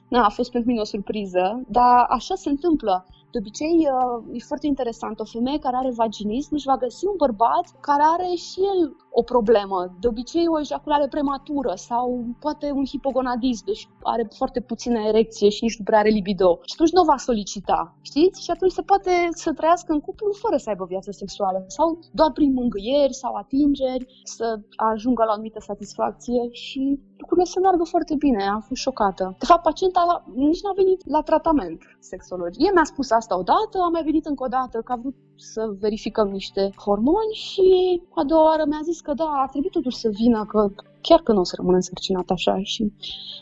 na, a fost pentru mine o surpriză, dar așa se întâmplă. De obicei, uh, e foarte interesant. O femeie care are vaginism își va găsi un bărbat care are și el o problemă. De obicei, o ejaculare prematură sau poate un hipogonadism, deci are foarte puțină erecție și nici nu prea are libido. Și atunci nu va solicita, știți? Și atunci se poate să trăiască în cuplu fără să aibă viață sexuală sau doar prin mângâieri sau atingeri să ajungă la o anumită satisfacție și lucrurile se meargă foarte bine. Am fost șocată. De fapt, pacienta nici n-a venit la tratament sexologie. Mi-a spus asta odată, am mai venit încă o dată că a vrut să verificăm niște hormoni și a doua oară mi-a zis că da, ar trebui totuși să vină, că chiar că nu o să rămână însărcinat așa și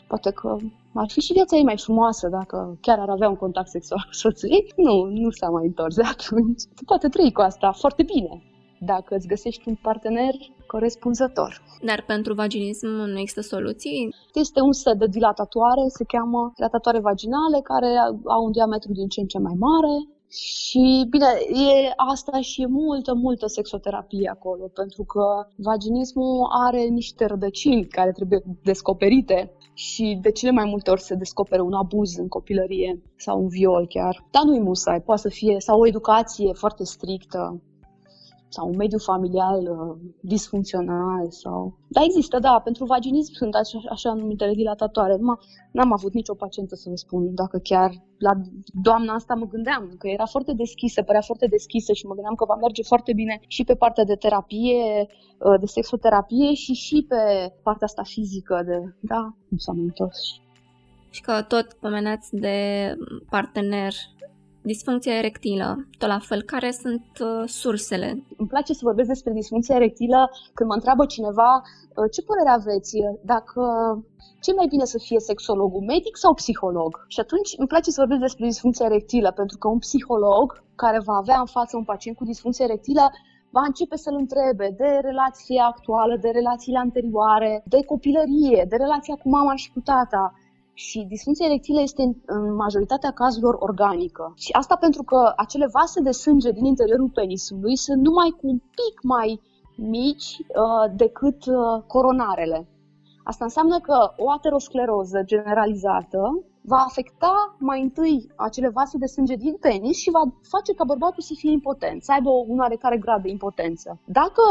poate că ar fi și viața ei mai frumoasă dacă chiar ar avea un contact sexual cu soțul ei. Nu, nu s-a mai întors de atunci. Poate trăi cu asta foarte bine dacă îți găsești un partener corespunzător. Dar pentru vaginism nu există soluții? Este un set de dilatatoare, se cheamă dilatatoare vaginale, care au un diametru din ce în ce mai mare, și bine, e asta și e multă, multă sexoterapie acolo, pentru că vaginismul are niște rădăcini care trebuie descoperite și de cele mai multe ori se descoperă un abuz în copilărie sau un viol chiar. Dar nu-i musai, poate să fie sau o educație foarte strictă sau un mediu familial uh, disfuncțional sau... Da, există, da, pentru vaginism sunt așa, așa numitele dilatatoare. Nu n-am avut nicio pacientă să vă spun dacă chiar la doamna asta mă gândeam, că era foarte deschisă, părea foarte deschisă și mă gândeam că va merge foarte bine și pe partea de terapie, uh, de sexoterapie și și pe partea asta fizică de, da, nu s-a întors. Și că tot pomenați de partener disfuncția erectilă, tot la fel, care sunt uh, sursele? Îmi place să vorbesc despre disfuncția erectilă când mă întreabă cineva uh, ce părere aveți, dacă ce mai bine să fie sexologul, medic sau psiholog? Și atunci îmi place să vorbesc despre disfuncția erectilă, pentru că un psiholog care va avea în față un pacient cu disfuncție erectilă va începe să-l întrebe de relația actuală, de relațiile anterioare, de copilărie, de relația cu mama și cu tata, și disfuncția erectilă este în majoritatea cazurilor organică. Și asta pentru că acele vase de sânge din interiorul penisului sunt numai cu un pic mai mici uh, decât uh, coronarele. Asta înseamnă că o ateroscleroză generalizată va afecta mai întâi acele vase de sânge din penis și va face ca bărbatul să fie impotent, să aibă un oarecare grad de impotență. Dacă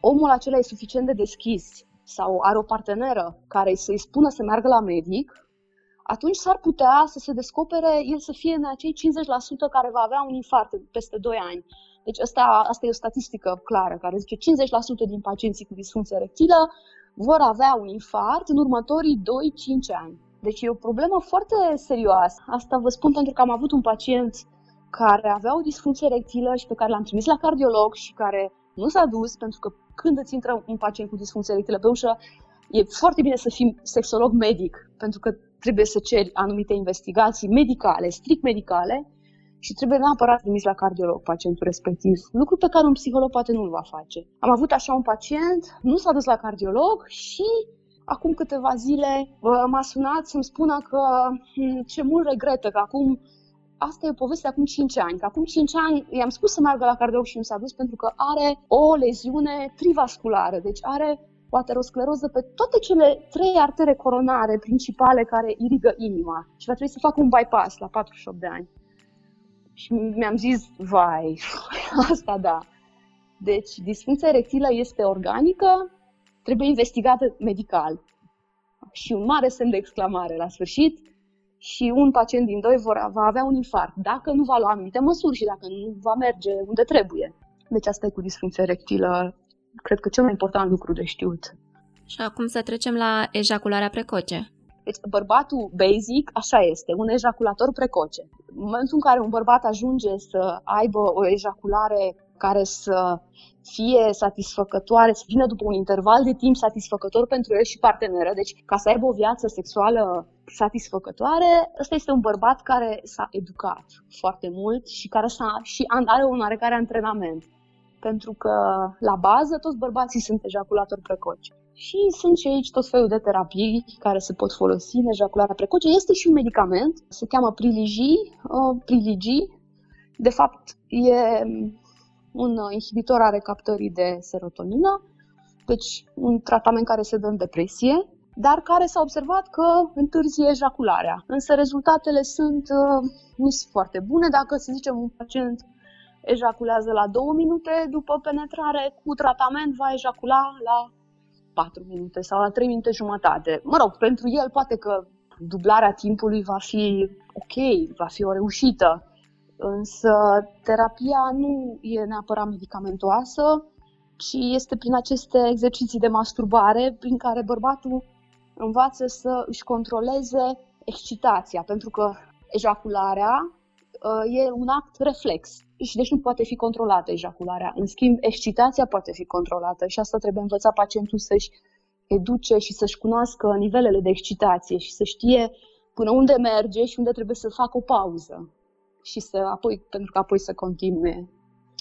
omul acela e suficient de deschis sau are o parteneră care să-i spună să meargă la medic, atunci s-ar putea să se descopere el să fie în acei 50% care va avea un infart peste 2 ani. Deci asta, asta e o statistică clară care zice 50% din pacienții cu disfuncție erectilă vor avea un infart în următorii 2-5 ani. Deci e o problemă foarte serioasă. Asta vă spun pentru că am avut un pacient care avea o disfuncție erectilă și pe care l-am trimis la cardiolog și care nu s-a dus pentru că când îți intră un pacient cu disfuncție erectilă pe ușă, e foarte bine să fii sexolog medic, pentru că trebuie să ceri anumite investigații medicale, strict medicale, și trebuie neapărat trimis la cardiolog pacientul respectiv, lucru pe care un psiholog poate nu-l va face. Am avut așa un pacient, nu s-a dus la cardiolog și acum câteva zile m-a sunat să-mi spună că hm, ce mult regretă că acum asta e o poveste acum 5 ani. Că acum 5 ani i-am spus să meargă la cardiolog și nu s-a dus pentru că are o leziune trivasculară, deci are o ateroscleroză pe toate cele trei artere coronare principale care irigă inima și va trebui să fac un bypass la 48 de ani. Și mi-am zis, vai, <laughs> asta da. Deci, disfuncția erectilă este organică, trebuie investigată medical. Și un mare semn de exclamare la sfârșit și un pacient din doi vor, va avea un infart dacă nu va lua anumite măsuri și dacă nu va merge unde trebuie. Deci asta e cu disfuncția erectilă cred că cel mai important lucru de știut. Și acum să trecem la ejacularea precoce. Deci bărbatul basic așa este, un ejaculator precoce. În momentul în care un bărbat ajunge să aibă o ejaculare care să fie satisfăcătoare, să vină după un interval de timp satisfăcător pentru el și parteneră, deci ca să aibă o viață sexuală satisfăcătoare, ăsta este un bărbat care s-a educat foarte mult și care s-a, și are un oarecare antrenament pentru că la bază toți bărbații sunt ejaculatori precoci. Și sunt și aici tot felul de terapii care se pot folosi în ejacularea precoce. Este și un medicament, se cheamă Priligi, uh, Priligi. De fapt, e, un inhibitor a recaptării de serotonină, deci un tratament care se dă în depresie, dar care s-a observat că întârzie ejacularea. Însă rezultatele sunt uh, nu sunt foarte bune dacă, să zicem, un pacient ejaculează la 2 minute după penetrare, cu tratament va ejacula la 4 minute sau la 3 minute jumătate. Mă rog, pentru el poate că dublarea timpului va fi ok, va fi o reușită, însă terapia nu e neapărat medicamentoasă, ci este prin aceste exerciții de masturbare prin care bărbatul învață să își controleze excitația, pentru că ejacularea uh, e un act reflex și deci nu poate fi controlată ejacularea. În schimb, excitația poate fi controlată și asta trebuie învăța pacientul să-și educe și să-și cunoască nivelele de excitație și să știe până unde merge și unde trebuie să facă o pauză și să apoi, pentru că apoi să continue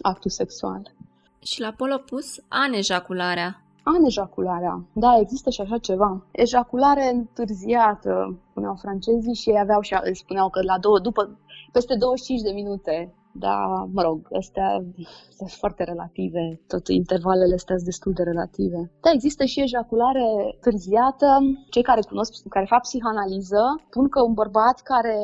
actul sexual. Și la pol opus, anejacularea. Anejacularea. Da, există și așa ceva. Ejaculare întârziată, spuneau francezii și ei aveau și spuneau că la două, după, peste 25 de minute da, mă rog, astea sunt foarte relative, tot intervalele astea sunt destul de relative. Da, există și ejaculare târziată. Cei care cunosc, care fac psihanaliză, spun că un bărbat care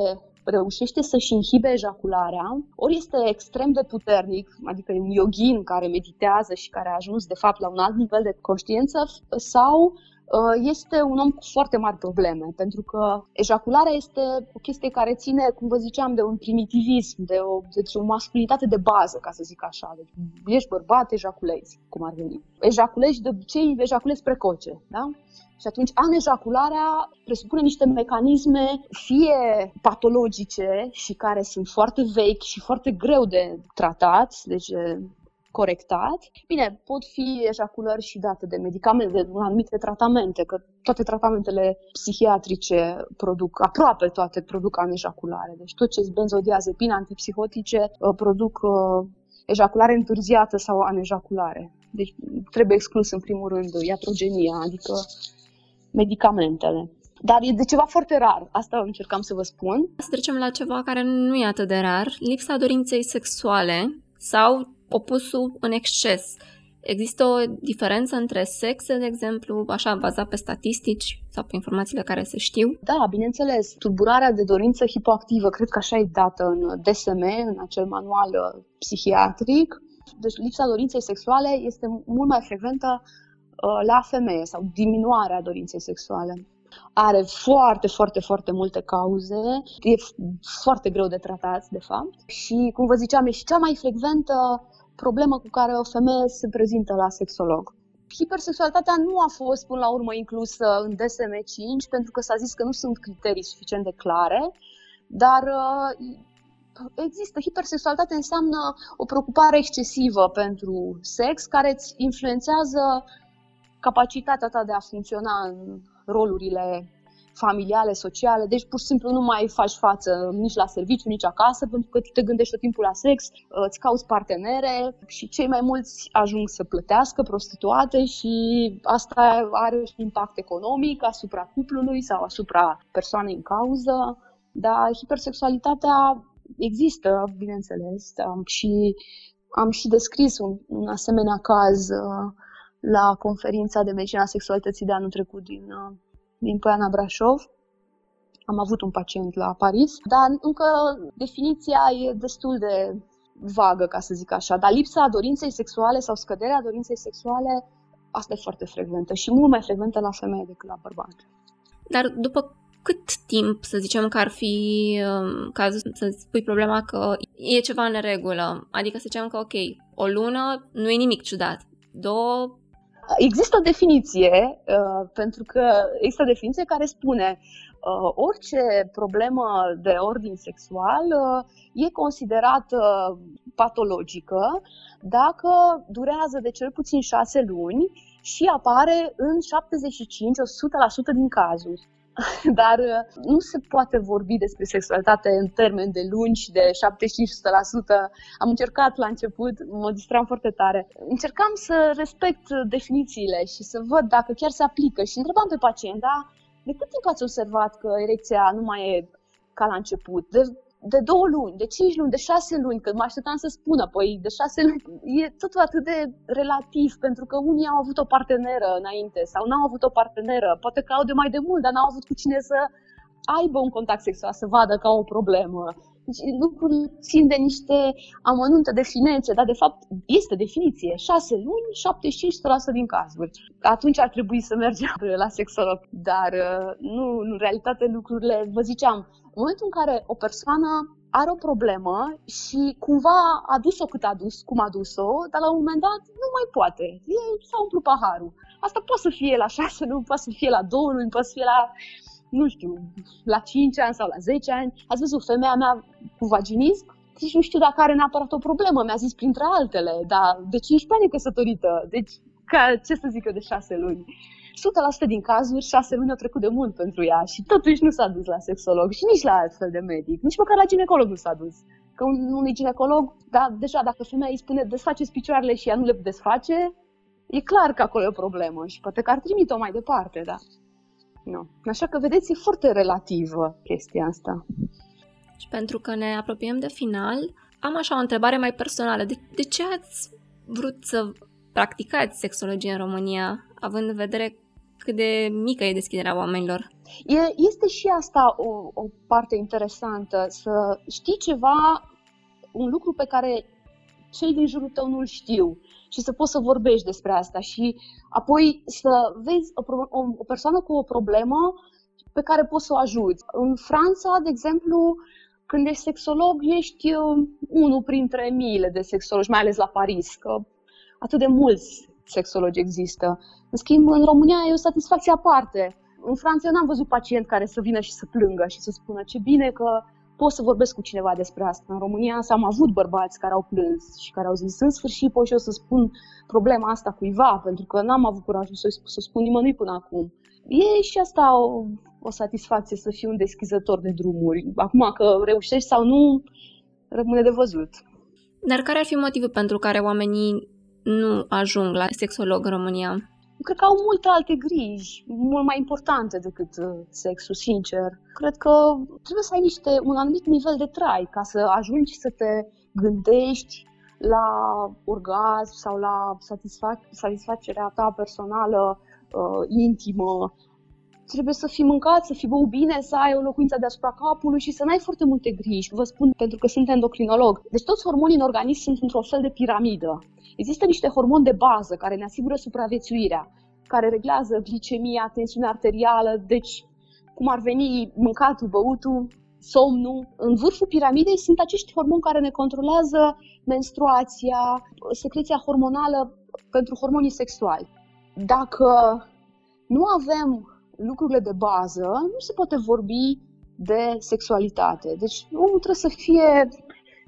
reușește să-și inhibe ejacularea, ori este extrem de puternic, adică e un yogin care meditează și care a ajuns de fapt la un alt nivel de conștiință, sau Uh, este un om cu foarte mari probleme, pentru că ejacularea este o chestie care ține, cum vă ziceam, de un primitivism, de o, deci o masculinitate de bază, ca să zic așa. Deci ești bărbat, ejaculezi, cum ar veni. Ejaculezi, de obicei, ejaculezi precoce, da? Și atunci anejacularea presupune niște mecanisme fie patologice și care sunt foarte vechi și foarte greu de tratat, deci corectat. Bine, pot fi ejaculări și date de medicamente, de anumite tratamente, că toate tratamentele psihiatrice produc, aproape toate produc anejaculare. Deci tot ce benzodiazepine, antipsihotice, uh, produc uh, ejaculare întârziată sau anejaculare. Deci trebuie exclus în primul rând iatrogenia, adică medicamentele. Dar e de ceva foarte rar, asta încercam să vă spun. Să trecem la ceva care nu e atât de rar, lipsa dorinței sexuale sau opusul în exces. Există o diferență între sexe, de exemplu, așa bazat pe statistici sau pe informațiile care se știu? Da, bineînțeles. Turburarea de dorință hipoactivă, cred că așa e dată în DSM, în acel manual uh, psihiatric. Deci lipsa dorinței sexuale este mult mai frecventă uh, la femeie sau diminuarea dorinței sexuale. Are foarte, foarte, foarte multe cauze, e foarte greu de tratat, de fapt. Și, cum vă ziceam, e și cea mai frecventă problemă cu care o femeie se prezintă la sexolog. Hipersexualitatea nu a fost până la urmă inclusă în DSM-5 pentru că s-a zis că nu sunt criterii suficient de clare, dar uh, există. Hipersexualitate înseamnă o preocupare excesivă pentru sex care îți influențează capacitatea ta de a funcționa în rolurile familiale, sociale, deci pur și simplu nu mai faci față nici la serviciu, nici acasă, pentru că tu te gândești tot timpul la sex, îți cauți partenere și cei mai mulți ajung să plătească prostituate și asta are un impact economic asupra cuplului sau asupra persoanei în cauză, dar hipersexualitatea există, bineînțeles, și am și descris un, un asemenea caz uh, la conferința de medicina sexualității de anul trecut din uh, din Poiana Brașov. Am avut un pacient la Paris, dar încă definiția e destul de vagă, ca să zic așa. Dar lipsa dorinței sexuale sau scăderea dorinței sexuale, asta e foarte frecventă și mult mai frecventă la femeie decât la bărbat. Dar după cât timp, să zicem că ar fi um, cazul să spui problema că e ceva în regulă? Adică să zicem că, ok, o lună nu e nimic ciudat. Două, Există o definiție, uh, pentru că există o definiție care spune uh, orice problemă de ordin sexual uh, e considerată patologică dacă durează de cel puțin șase luni și apare în 75-100% din cazuri. <laughs> Dar uh, nu se poate vorbi despre sexualitate în termen de lungi, de 75%. Am încercat la început, mă distram foarte tare. Încercam să respect definițiile și să văd dacă chiar se aplică și întrebam pe pacient, da, de cât timp ați observat că erecția nu mai e ca la început? De de două luni, de cinci luni, de șase luni, că mă așteptam să spună, păi de șase luni, e totul atât de relativ, pentru că unii au avut o parteneră înainte sau n-au avut o parteneră, poate că au de mai de mult, dar n-au avut cu cine să aibă un contact sexual, să vadă că au o problemă. Deci lucrurile țin de niște amănunte de finețe, dar de fapt este definiție. 6 luni, 75% din cazuri. Atunci ar trebui să mergem <laughs> la sexolog. Dar uh, nu, în realitate lucrurile, vă ziceam, în momentul în care o persoană are o problemă și cumva a dus-o cât a dus, cum a dus-o, dar la un moment dat nu mai poate. E, s-a umplut paharul. Asta poate să fie la 6 luni, poate să fie la 2 luni, poate să fie la nu știu, la 5 ani sau la 10 ani, ați văzut femeia mea cu vaginism, nici nu știu dacă are neapărat o problemă, mi-a zis printre altele, dar de 15 ani e căsătorită, deci ca, ce să zic eu de 6 luni. 100% din cazuri, 6 luni au trecut de mult pentru ea și totuși nu s-a dus la sexolog și nici la alt fel de medic, nici măcar la ginecolog nu s-a dus. Că un, unui ginecolog, da, deja dacă femeia îi spune desfaceți picioarele și ea nu le desface, e clar că acolo e o problemă și poate că ar trimite-o mai departe, da. Nu. Așa că, vedeți, e foarte relativă chestia asta. Și pentru că ne apropiem de final, am așa o întrebare mai personală. De, de ce ați vrut să practicați sexologie în România, având în vedere cât de mică e deschiderea oamenilor? E, este și asta o, o parte interesantă, să știi ceva, un lucru pe care cei din jurul tău nu-l știu și să poți să vorbești despre asta și apoi să vezi o, o, o persoană cu o problemă pe care poți să o ajuți. În Franța, de exemplu, când ești sexolog, ești uh, unul printre miile de sexologi, mai ales la Paris, că atât de mulți sexologi există. În schimb, în România e o satisfacție aparte. În Franța eu n-am văzut pacient care să vină și să plângă și să spună ce bine că pot să vorbesc cu cineva despre asta. În România am avut bărbați care au plâns și care au zis în sfârșit pot și eu să spun problema asta cuiva, pentru că n-am avut curajul să, să spun nimănui până acum. E și asta o, o satisfacție să fii un deschizător de drumuri. Acum că reușești sau nu, rămâne de văzut. Dar care ar fi motivul pentru care oamenii nu ajung la sexolog în România? cred că au multe alte griji, mult mai importante decât uh, sexul, sincer. Cred că trebuie să ai niște, un anumit nivel de trai ca să ajungi să te gândești la orgasm sau la satisfac- satisfacerea ta personală, uh, intimă. Trebuie să fii mâncat, să fii băut bine, să ai o locuință deasupra capului și să n-ai foarte multe griji. Vă spun pentru că sunt endocrinolog. Deci toți hormonii în organism sunt într-o fel de piramidă. Există niște hormoni de bază care ne asigură supraviețuirea, care reglează glicemia, tensiunea arterială, deci cum ar veni mâncatul, băutul, somnul. În vârful piramidei sunt acești hormoni care ne controlează menstruația, secreția hormonală pentru hormonii sexuali. Dacă nu avem lucrurile de bază, nu se poate vorbi de sexualitate. Deci omul trebuie să fie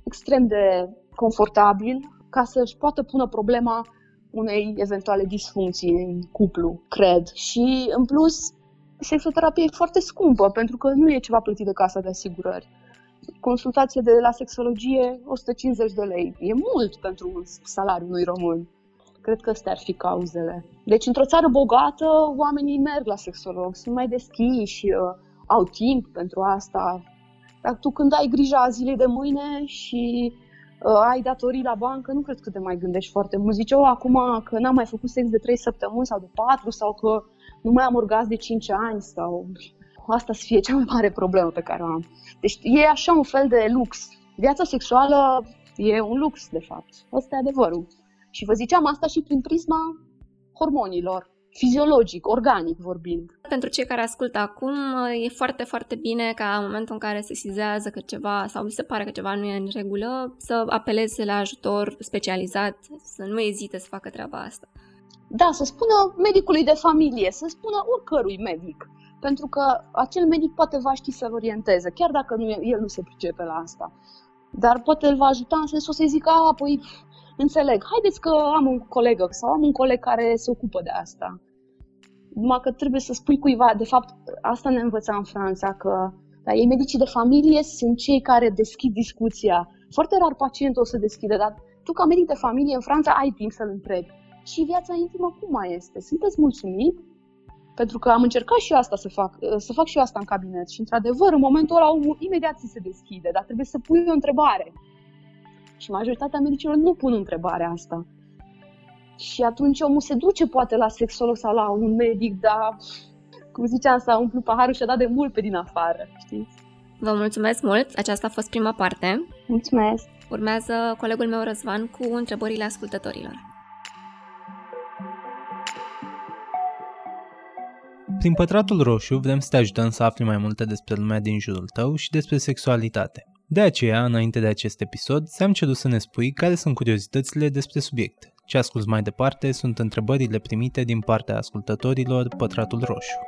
extrem de confortabil, ca să-și poată pune problema unei eventuale disfuncții în cuplu, cred. Și, în plus, sexoterapia e foarte scumpă, pentru că nu e ceva plătit de casa de asigurări. Consultație de la sexologie, 150 de lei. E mult pentru un salariu unui român. Cred că astea ar fi cauzele. Deci, într-o țară bogată, oamenii merg la sexolog, sunt mai deschiși, uh, au timp pentru asta. Dar tu când ai grija zilei de mâine și uh, ai datorii la bancă, nu cred că te mai gândești foarte mult. Zice, o, acum că n-am mai făcut sex de 3 săptămâni sau de 4 sau că nu mai am orgasm de 5 ani sau asta să fie cea mai mare problemă pe care o am. Deci e așa un fel de lux. Viața sexuală e un lux, de fapt. Asta e adevărul. Și vă ziceam asta și prin prisma hormonilor fiziologic, organic vorbind. Pentru cei care ascultă acum, e foarte, foarte bine ca în momentul în care se sizează că ceva sau se pare că ceva nu e în regulă, să apeleze la ajutor specializat, să nu ezite să facă treaba asta. Da, să spună medicului de familie, să spună oricărui medic, pentru că acel medic poate va ști să-l orienteze, chiar dacă nu, el nu se pricepe la asta. Dar poate îl va ajuta în sensul să-i zică, a, păi înțeleg, haideți că am un coleg sau am un coleg care se ocupă de asta. Numai că trebuie să spui cuiva, de fapt, asta ne învăța în Franța, că da, ei medicii de familie sunt cei care deschid discuția. Foarte rar pacientul o să deschide, dar tu ca medic de familie în Franța ai timp să-l întrebi. Și viața intimă cum mai este? Sunteți mulțumit? Pentru că am încercat și eu asta să fac, să fac și eu asta în cabinet și într-adevăr în momentul ăla imediat ți se deschide, dar trebuie să pui o întrebare. Și majoritatea medicilor nu pun întrebarea asta. Și atunci omul se duce poate la sexolog sau la un medic, dar cum ziceam, s-a umplut paharul și a dat de mult pe din afară, știți? Vă mulțumesc mult! Aceasta a fost prima parte. Mulțumesc! Urmează colegul meu Răzvan cu întrebările ascultătorilor. Prin Pătratul Roșu vrem să te ajutăm să afli mai multe despre lumea din jurul tău și despre sexualitate. De aceea, înainte de acest episod, ți-am cerut să ne spui care sunt curiozitățile despre subiect. Ce asculți mai departe sunt întrebările primite din partea ascultătorilor Pătratul Roșu.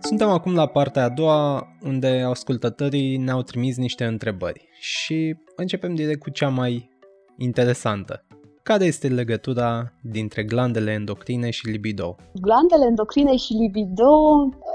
Suntem acum la partea a doua, unde ascultătorii ne-au trimis niște întrebări și începem direct cu cea mai interesantă. Care este legătura dintre glandele endocrine și libido? Glandele endocrine și libido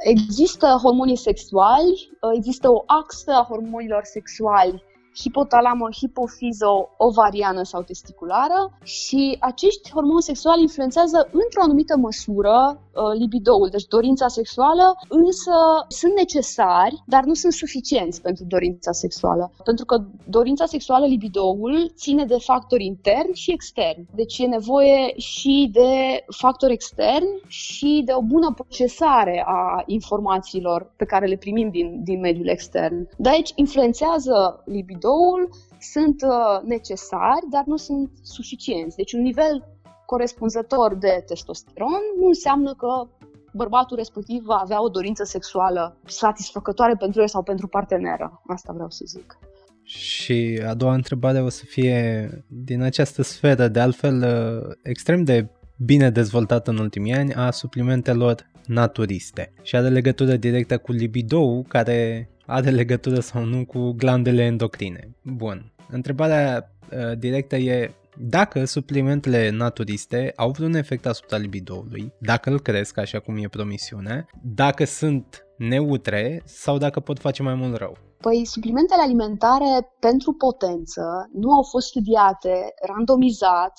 există hormonii sexuali, există o axă a hormonilor sexuali hipotalamă, hipofizo, ovariană sau testiculară și acești hormoni sexuali influențează într-o anumită măsură uh, libidoul, deci dorința sexuală, însă sunt necesari, dar nu sunt suficienți pentru dorința sexuală. Pentru că dorința sexuală, libidoul, ține de factori interni și externi. Deci e nevoie și de factori externi și de o bună procesare a informațiilor pe care le primim din, din mediul extern. De aici influențează libido libidoul sunt uh, necesari, dar nu sunt suficienți. Deci un nivel corespunzător de testosteron nu înseamnă că bărbatul respectiv va avea o dorință sexuală satisfăcătoare pentru el sau pentru parteneră. Asta vreau să zic. Și a doua întrebare o să fie din această sferă, de altfel uh, extrem de bine dezvoltată în ultimii ani, a suplimentelor naturiste și are legătură directă cu libido care are legătură sau nu cu glandele endocrine. Bun. Întrebarea uh, directă e dacă suplimentele naturiste au vreun efect asupra libidoului, dacă îl cresc așa cum e promisiunea, dacă sunt neutre sau dacă pot face mai mult rău. Păi, suplimentele alimentare pentru potență nu au fost studiate, randomizat,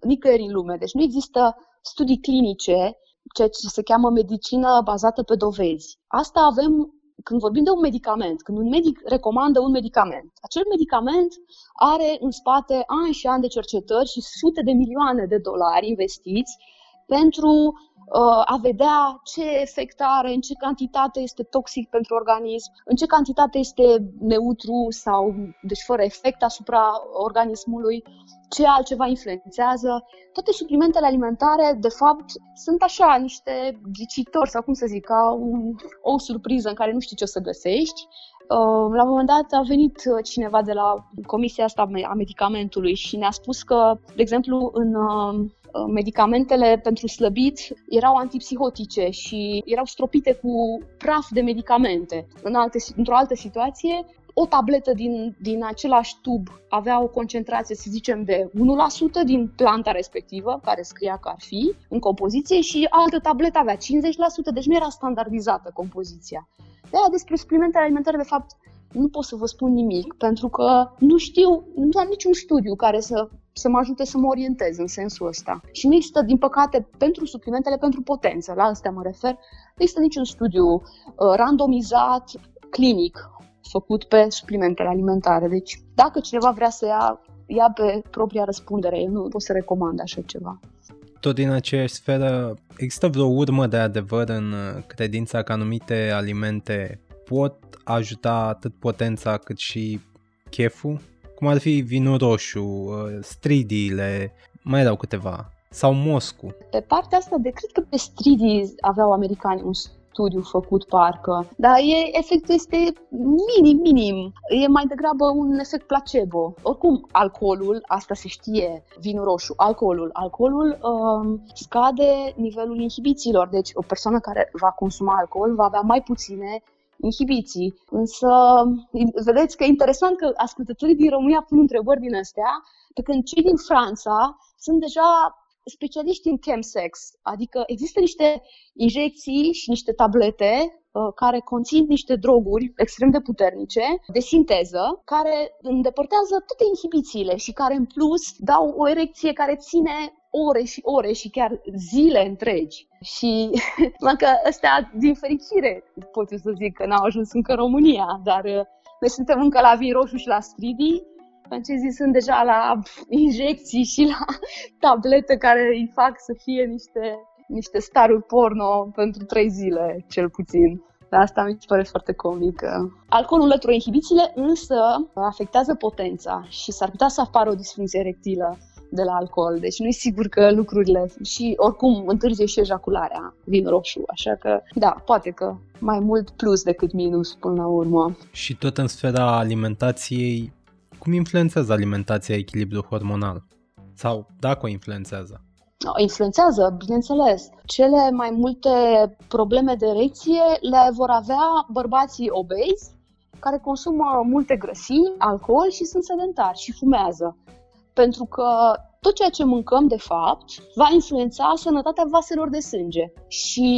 nicăieri în lume. Deci nu există studii clinice, ceea ce se cheamă medicină bazată pe dovezi. Asta avem când vorbim de un medicament, când un medic recomandă un medicament, acel medicament are în spate ani și ani de cercetări și sute de milioane de dolari investiți pentru uh, a vedea ce efect are, în ce cantitate este toxic pentru organism, în ce cantitate este neutru sau deci fără efect asupra organismului, ce altceva influențează. Toate suplimentele alimentare, de fapt, sunt așa niște ghicitori sau cum să zic, ca un, o surpriză în care nu știi ce o să găsești. Uh, la un moment dat a venit cineva de la comisia asta a medicamentului și ne-a spus că, de exemplu, în uh, medicamentele pentru slăbit erau antipsihotice și erau stropite cu praf de medicamente. În alte, într-o altă situație, o tabletă din, din același tub avea o concentrație, să zicem, de 1% din planta respectivă, care scria că ar fi în compoziție, și altă tabletă avea 50%, deci nu era standardizată compoziția. De aia despre suplimentele alimentare, de fapt, nu pot să vă spun nimic, pentru că nu știu, nu am niciun studiu care să, să mă ajute să mă orientez în sensul ăsta. Și nu există, din păcate, pentru suplimentele pentru potență, la astea mă refer, nu există niciun studiu uh, randomizat, clinic, făcut pe suplimentele alimentare. Deci, dacă cineva vrea să ia, ia pe propria răspundere, eu nu pot să recomand așa ceva. Tot din aceeași sferă, există vreo urmă de adevăr în credința că anumite alimente pot ajuta atât potența cât și cheful? Cum ar fi vinul roșu, uh, stridiile, mai erau câteva, sau moscu. Pe partea asta, de cred că pe stridii aveau americani un studiu făcut parcă, dar e, efectul este minim, minim. E mai degrabă un efect placebo. Oricum, alcoolul, asta se știe, vinul roșu, alcoolul, alcoolul um, scade nivelul inhibițiilor. Deci o persoană care va consuma alcool va avea mai puține inhibiții. Însă, vedeți că e interesant că ascultătorii din România pun întrebări din astea, pe când cei din Franța sunt deja specialiști în chemsex, adică există niște injecții și niște tablete uh, care conțin niște droguri extrem de puternice, de sinteză, care îndepărtează toate inhibițiile și care în plus dau o erecție care ține ore și ore și chiar zile întregi. Și <laughs> că ăstea, din fericire, pot să zic că n-au ajuns încă în România, dar uh, noi suntem încă la vin roșu și la stridii, francezii sunt deja la injecții și la <laughs> tablete care îi fac să fie niște, niște staruri porno pentru trei zile, cel puțin. Dar asta mi se pare foarte comic. Alcoolul înlătură inhibițiile, însă afectează potența și s-ar putea să apară o disfuncție erectilă de la alcool. Deci nu e sigur că lucrurile și oricum întârzie și ejacularea vin roșu. Așa că, da, poate că mai mult plus decât minus până la urmă. Și tot în sfera alimentației, cum influențează alimentația echilibrul hormonal? Sau dacă o influențează? influențează, bineînțeles. Cele mai multe probleme de erecție le vor avea bărbații obezi, care consumă multe grăsimi, alcool și sunt sedentari și fumează. Pentru că tot ceea ce mâncăm, de fapt, va influența sănătatea vaselor de sânge. Și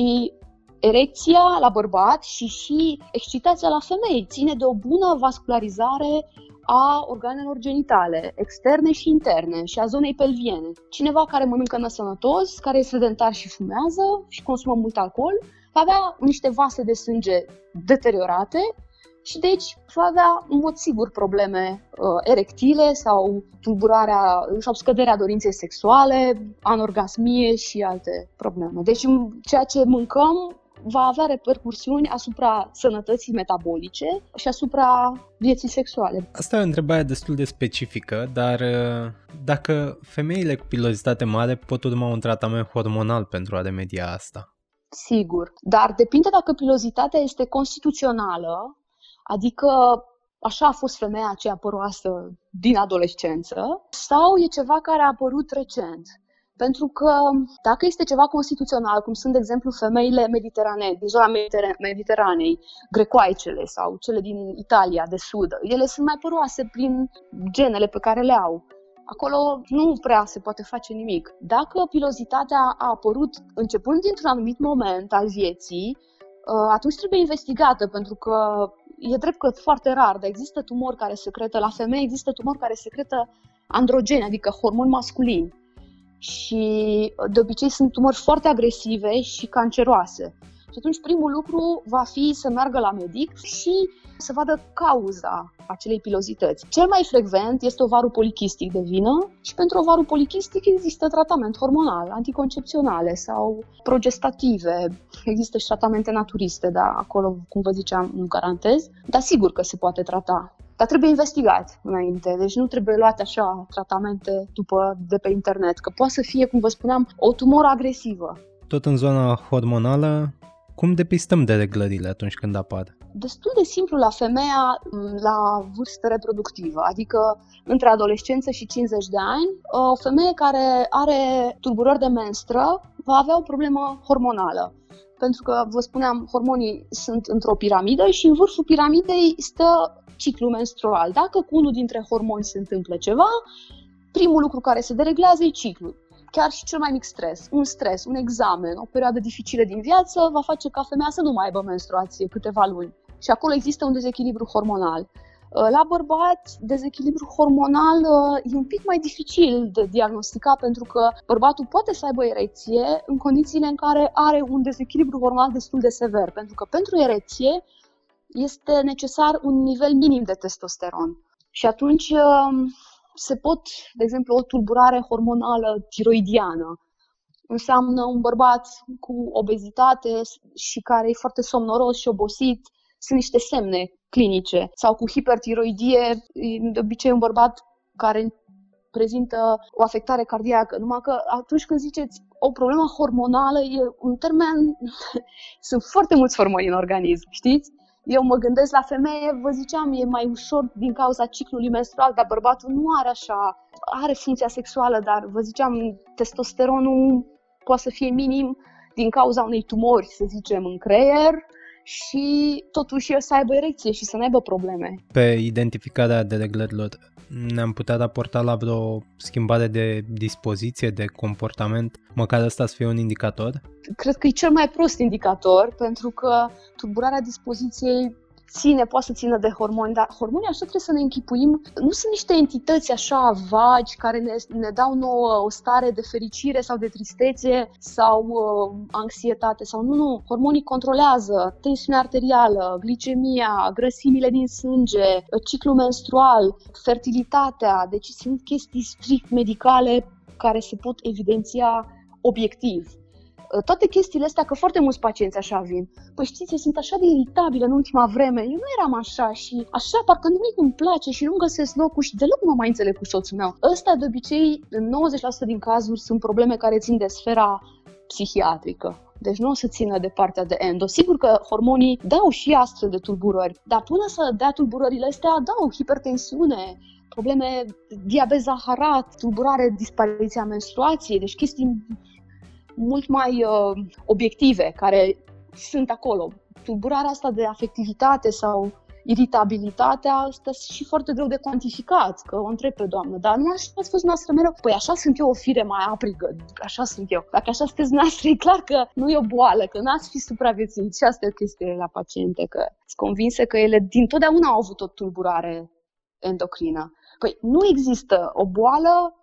erecția la bărbat și și excitația la femei ține de o bună vascularizare a organelor genitale, externe și interne, și a zonei pelviene. Cineva care mănâncă nesănătos, care este sedentar și fumează și consumă mult alcool, va avea niște vase de sânge deteriorate și deci va avea în mod sigur probleme uh, erectile sau tulburarea sau scăderea dorinței sexuale, anorgasmie și alte probleme. Deci ceea ce mâncăm va avea repercursiuni asupra sănătății metabolice și asupra vieții sexuale. Asta e o întrebare destul de specifică, dar uh, dacă femeile cu pilozitate mare pot urma un tratament hormonal pentru a remedia asta? Sigur, dar depinde dacă pilozitatea este constituțională, adică așa a fost femeia aceea păroasă din adolescență, sau e ceva care a apărut recent. Pentru că dacă este ceva constituțional, cum sunt, de exemplu, femeile mediterane, din zona Mediteranei, grecoaicele sau cele din Italia de sud, ele sunt mai păroase prin genele pe care le au. Acolo nu prea se poate face nimic. Dacă pilozitatea a apărut începând dintr-un anumit moment al vieții, ă, atunci trebuie investigată, pentru că e drept că foarte rar, dar există tumori care secretă la femei, există tumori care secretă androgeni, adică hormoni masculini și de obicei sunt tumori foarte agresive și canceroase. Și atunci primul lucru va fi să meargă la medic și să vadă cauza acelei pilozități. Cel mai frecvent este ovarul polichistic de vină și pentru ovarul polichistic există tratament hormonal, anticoncepționale sau progestative. Există și tratamente naturiste, dar acolo, cum vă ziceam, nu garantez. Dar sigur că se poate trata dar trebuie investigat înainte, deci nu trebuie luate așa tratamente după de pe internet, că poate să fie, cum vă spuneam, o tumoră agresivă. Tot în zona hormonală, cum depistăm de reglările atunci când apar? Destul de simplu la femeia la vârstă reproductivă, adică între adolescență și 50 de ani, o femeie care are tulburări de menstră va avea o problemă hormonală pentru că, vă spuneam, hormonii sunt într-o piramidă și în vârful piramidei stă ciclu menstrual. Dacă cu unul dintre hormoni se întâmplă ceva, primul lucru care se dereglează e ciclul. Chiar și cel mai mic stres, un stres, un examen, o perioadă dificilă din viață va face ca femeia să nu mai aibă menstruație câteva luni. Și acolo există un dezechilibru hormonal. Uh, la bărbați, dezechilibru hormonal uh, e un pic mai dificil de diagnosticat pentru că bărbatul poate să aibă erecție în condițiile în care are un dezechilibru hormonal destul de sever. Pentru că pentru erecție este necesar un nivel minim de testosteron. Și atunci um, se pot, de exemplu, o tulburare hormonală tiroidiană. Înseamnă un bărbat cu obezitate și care e foarte somnoros și obosit. Sunt niște semne clinice. Sau cu hipertiroidie, de obicei un bărbat care prezintă o afectare cardiacă. Numai că atunci când ziceți o problemă hormonală, e un termen... <laughs> Sunt foarte mulți hormoni în organism, știți? Eu mă gândesc la femeie, vă ziceam, e mai ușor din cauza ciclului menstrual, dar bărbatul nu are așa, are funcția sexuală, dar vă ziceam, testosteronul poate să fie minim din cauza unei tumori, să zicem, în creier și totuși el să aibă erecție și să nu aibă probleme. Pe identificarea dereglărilor ne-am putea raporta la vreo schimbare de dispoziție, de comportament, măcar ăsta să fie un indicator? Cred că e cel mai prost indicator, pentru că tulburarea dispoziției ține, poate să țină de hormoni, dar hormonii așa trebuie să ne închipuim, nu sunt niște entități așa vagi care ne, ne dau nouă o stare de fericire sau de tristețe sau uh, anxietate sau nu, nu. Hormonii controlează tensiunea arterială, glicemia, grăsimile din sânge, ciclul menstrual, fertilitatea, deci sunt chestii strict medicale care se pot evidenția obiectiv. Uh, toate chestiile astea, că foarte mulți pacienți așa vin. Păi știți, eu sunt așa de iritabilă în ultima vreme, eu nu eram așa și așa, parcă nimic nu-mi place și nu găsesc locul și deloc nu mă mai înțeleg cu soțul meu. Ăsta, de obicei, în 90% din cazuri, sunt probleme care țin de sfera psihiatrică. Deci nu o să țină de partea de endo. Sigur că hormonii dau și astfel de tulburări, dar până să dea tulburările astea, dau hipertensiune, probleme diabet zaharat, tulburare, dispariția menstruației, deci chestii mult mai uh, obiective care sunt acolo. Tulburarea asta de afectivitate sau iritabilitatea asta și foarte greu de cuantificat, că o întreb pe doamnă, dar nu așa ați fost noastră mereu? Păi așa sunt eu o fire mai aprigă, așa sunt eu. Dacă așa sunteți noastră, e clar că nu e o boală, că n-ați fi supraviețuit. Și asta e o chestie la paciente, că sunt convinse că ele din totdeauna au avut o tulburare endocrină. Păi nu există o boală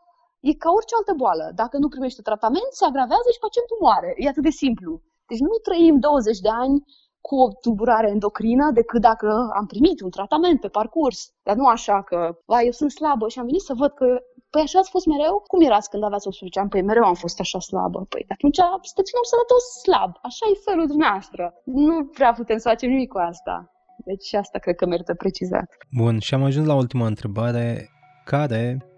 E ca orice altă boală. Dacă nu primește tratament, se agravează și pacientul moare. E atât de simplu. Deci nu trăim 20 de ani cu o tulburare endocrină decât dacă am primit un tratament pe parcurs. Dar nu așa că, va, eu sunt slabă și am venit să văd că Păi așa ați fost mereu? Cum erați când aveați 18 ani? Păi mereu am fost așa slabă. Păi atunci sunteți un om sănătos slab. Așa e felul dumneavoastră. Nu prea putem să facem nimic cu asta. Deci asta cred că merită precizat. Bun, și am ajuns la ultima întrebare. Care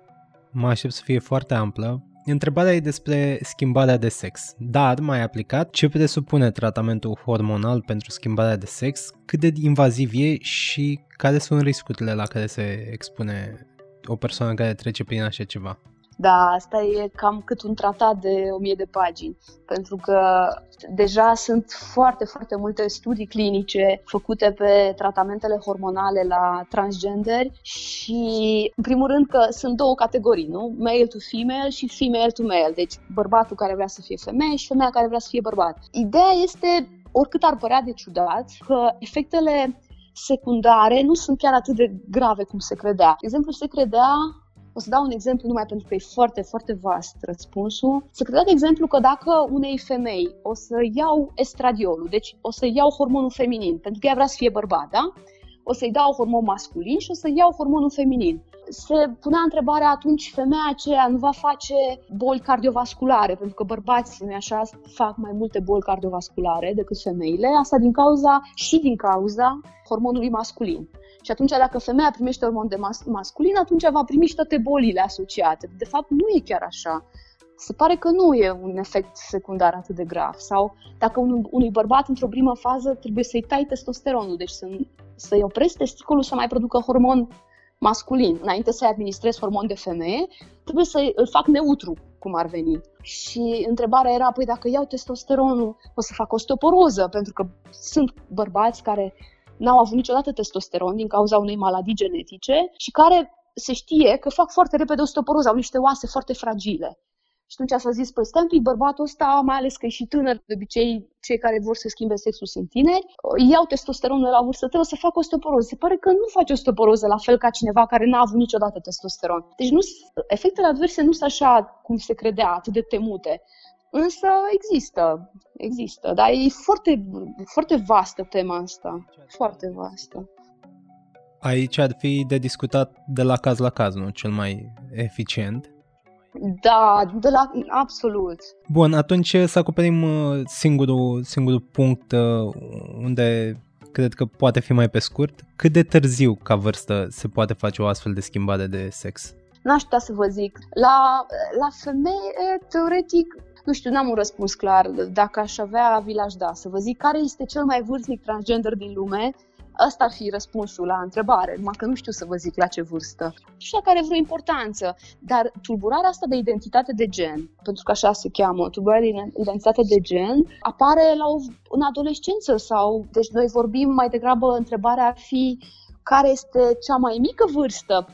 mă aștept să fie foarte amplă. Întrebarea e despre schimbarea de sex, dar mai aplicat ce presupune tratamentul hormonal pentru schimbarea de sex, cât de invaziv e și care sunt riscurile la care se expune o persoană care trece prin așa ceva. Da, asta e cam cât un tratat de o mie de pagini, pentru că deja sunt foarte, foarte multe studii clinice făcute pe tratamentele hormonale la transgender și, în primul rând, că sunt două categorii, nu? Male to female și female to male, deci bărbatul care vrea să fie femeie și femeia care vrea să fie bărbat. Ideea este, oricât ar părea de ciudat, că efectele secundare nu sunt chiar atât de grave cum se credea. De exemplu, se credea o să dau un exemplu numai pentru că e foarte, foarte vast răspunsul. Să credea, de exemplu, că dacă unei femei o să iau estradiolul, deci o să iau hormonul feminin, pentru că ea vrea să fie bărbat, da? O să-i dau hormon masculin și o să iau hormonul feminin. Se punea întrebarea atunci, femeia aceea nu va face boli cardiovasculare, pentru că bărbații, nu așa, fac mai multe boli cardiovasculare decât femeile, asta din cauza și din cauza hormonului masculin. Și atunci dacă femeia primește hormon de mas- masculin, atunci va primi și toate bolile asociate. De fapt, nu e chiar așa. Se pare că nu e un efect secundar atât de grav. Sau dacă un, unui bărbat într-o primă fază trebuie să-i tai testosteronul, deci să, să-i opresc testiculul să mai producă hormon masculin. Înainte să-i administrez hormon de femeie, trebuie să îl fac neutru, cum ar veni. Și întrebarea era, păi dacă iau testosteronul, o să fac osteoporoză, pentru că sunt bărbați care n-au avut niciodată testosteron din cauza unei maladii genetice și care se știe că fac foarte repede osteoporoză, au niște oase foarte fragile. Și atunci s-a zis, păi stai un pic, bărbatul ăsta, mai ales că e și tânăr, de obicei cei care vor să schimbe sexul sunt tineri, iau testosteronul la vârstă trebuie să facă osteoporoză. Se pare că nu face osteoporoză la fel ca cineva care n-a avut niciodată testosteron. Deci nu, efectele adverse nu sunt așa cum se credea, atât de temute. Însă există, există, dar e foarte, foarte vastă tema asta, foarte vastă. Aici ar fi de discutat de la caz la caz, nu? Cel mai eficient. Da, de la, absolut. Bun, atunci să acoperim uh, singurul, singurul punct uh, unde cred că poate fi mai pe scurt. Cât de târziu ca vârstă se poate face o astfel de schimbare de sex? N-aș putea să vă zic. La, la femeie, teoretic, nu știu, n-am un răspuns clar. Dacă aș avea, vi l-aș da. Să vă zic care este cel mai vârstnic transgender din lume, Asta ar fi răspunsul la întrebare, numai că nu știu să vă zic la ce vârstă. Nu știu dacă are vreo importanță, dar tulburarea asta de identitate de gen, pentru că așa se cheamă, tulburarea de identitate de gen, apare la o, în adolescență sau, deci noi vorbim mai degrabă, întrebarea ar fi care este cea mai mică vârstă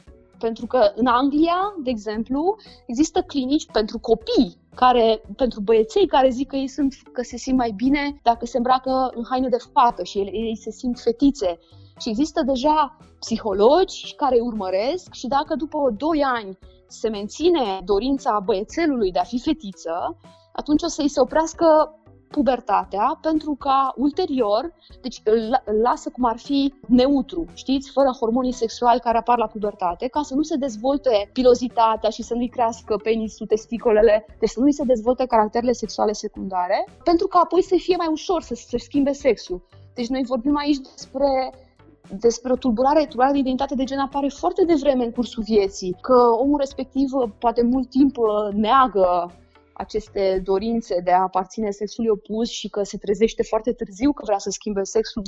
pentru că în Anglia, de exemplu, există clinici pentru copii care, pentru băieței care zic că ei sunt, că se simt mai bine dacă se îmbracă în haine de fată și ei, ei se simt fetițe. Și există deja psihologi care urmăresc și dacă după 2 ani se menține dorința băiețelului de a fi fetiță, atunci o să-i se oprească pubertatea pentru ca ulterior, deci îl, îl lasă cum ar fi neutru, știți, fără hormonii sexuali care apar la pubertate, ca să nu se dezvolte pilozitatea și să nu-i crească penisul, testicolele, deci să nu-i se dezvolte caracterele sexuale secundare, pentru ca apoi să fie mai ușor să se schimbe sexul. Deci noi vorbim aici despre despre o tulburare, tulburare de identitate de gen apare foarte devreme în cursul vieții, că omul respectiv poate mult timp neagă aceste dorințe de a aparține sexului opus și că se trezește foarte târziu că vrea să schimbe sexul,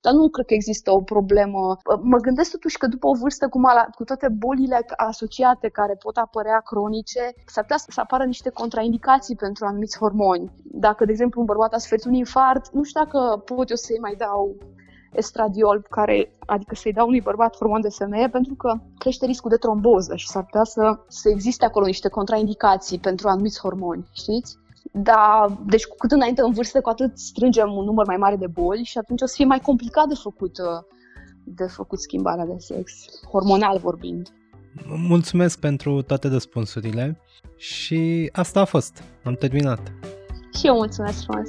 dar nu cred că există o problemă. Mă gândesc totuși că după o vârstă cum ala, cu toate bolile asociate care pot apărea cronice, s-ar putea să apară niște contraindicații pentru anumiți hormoni. Dacă, de exemplu, un bărbat a suferit un infart, nu știu dacă pot eu să-i mai dau estradiol, care, adică să-i dau unui bărbat hormon de femeie, pentru că crește riscul de tromboză și s-ar putea să, să existe acolo niște contraindicații pentru anumiți hormoni, știți? Da, deci cu cât înainte în vârstă, cu atât strângem un număr mai mare de boli și atunci o să fie mai complicat de făcut, de făcut schimbarea de sex, hormonal vorbind. Mulțumesc pentru toate răspunsurile și asta a fost. Am terminat. Și eu mulțumesc frumos.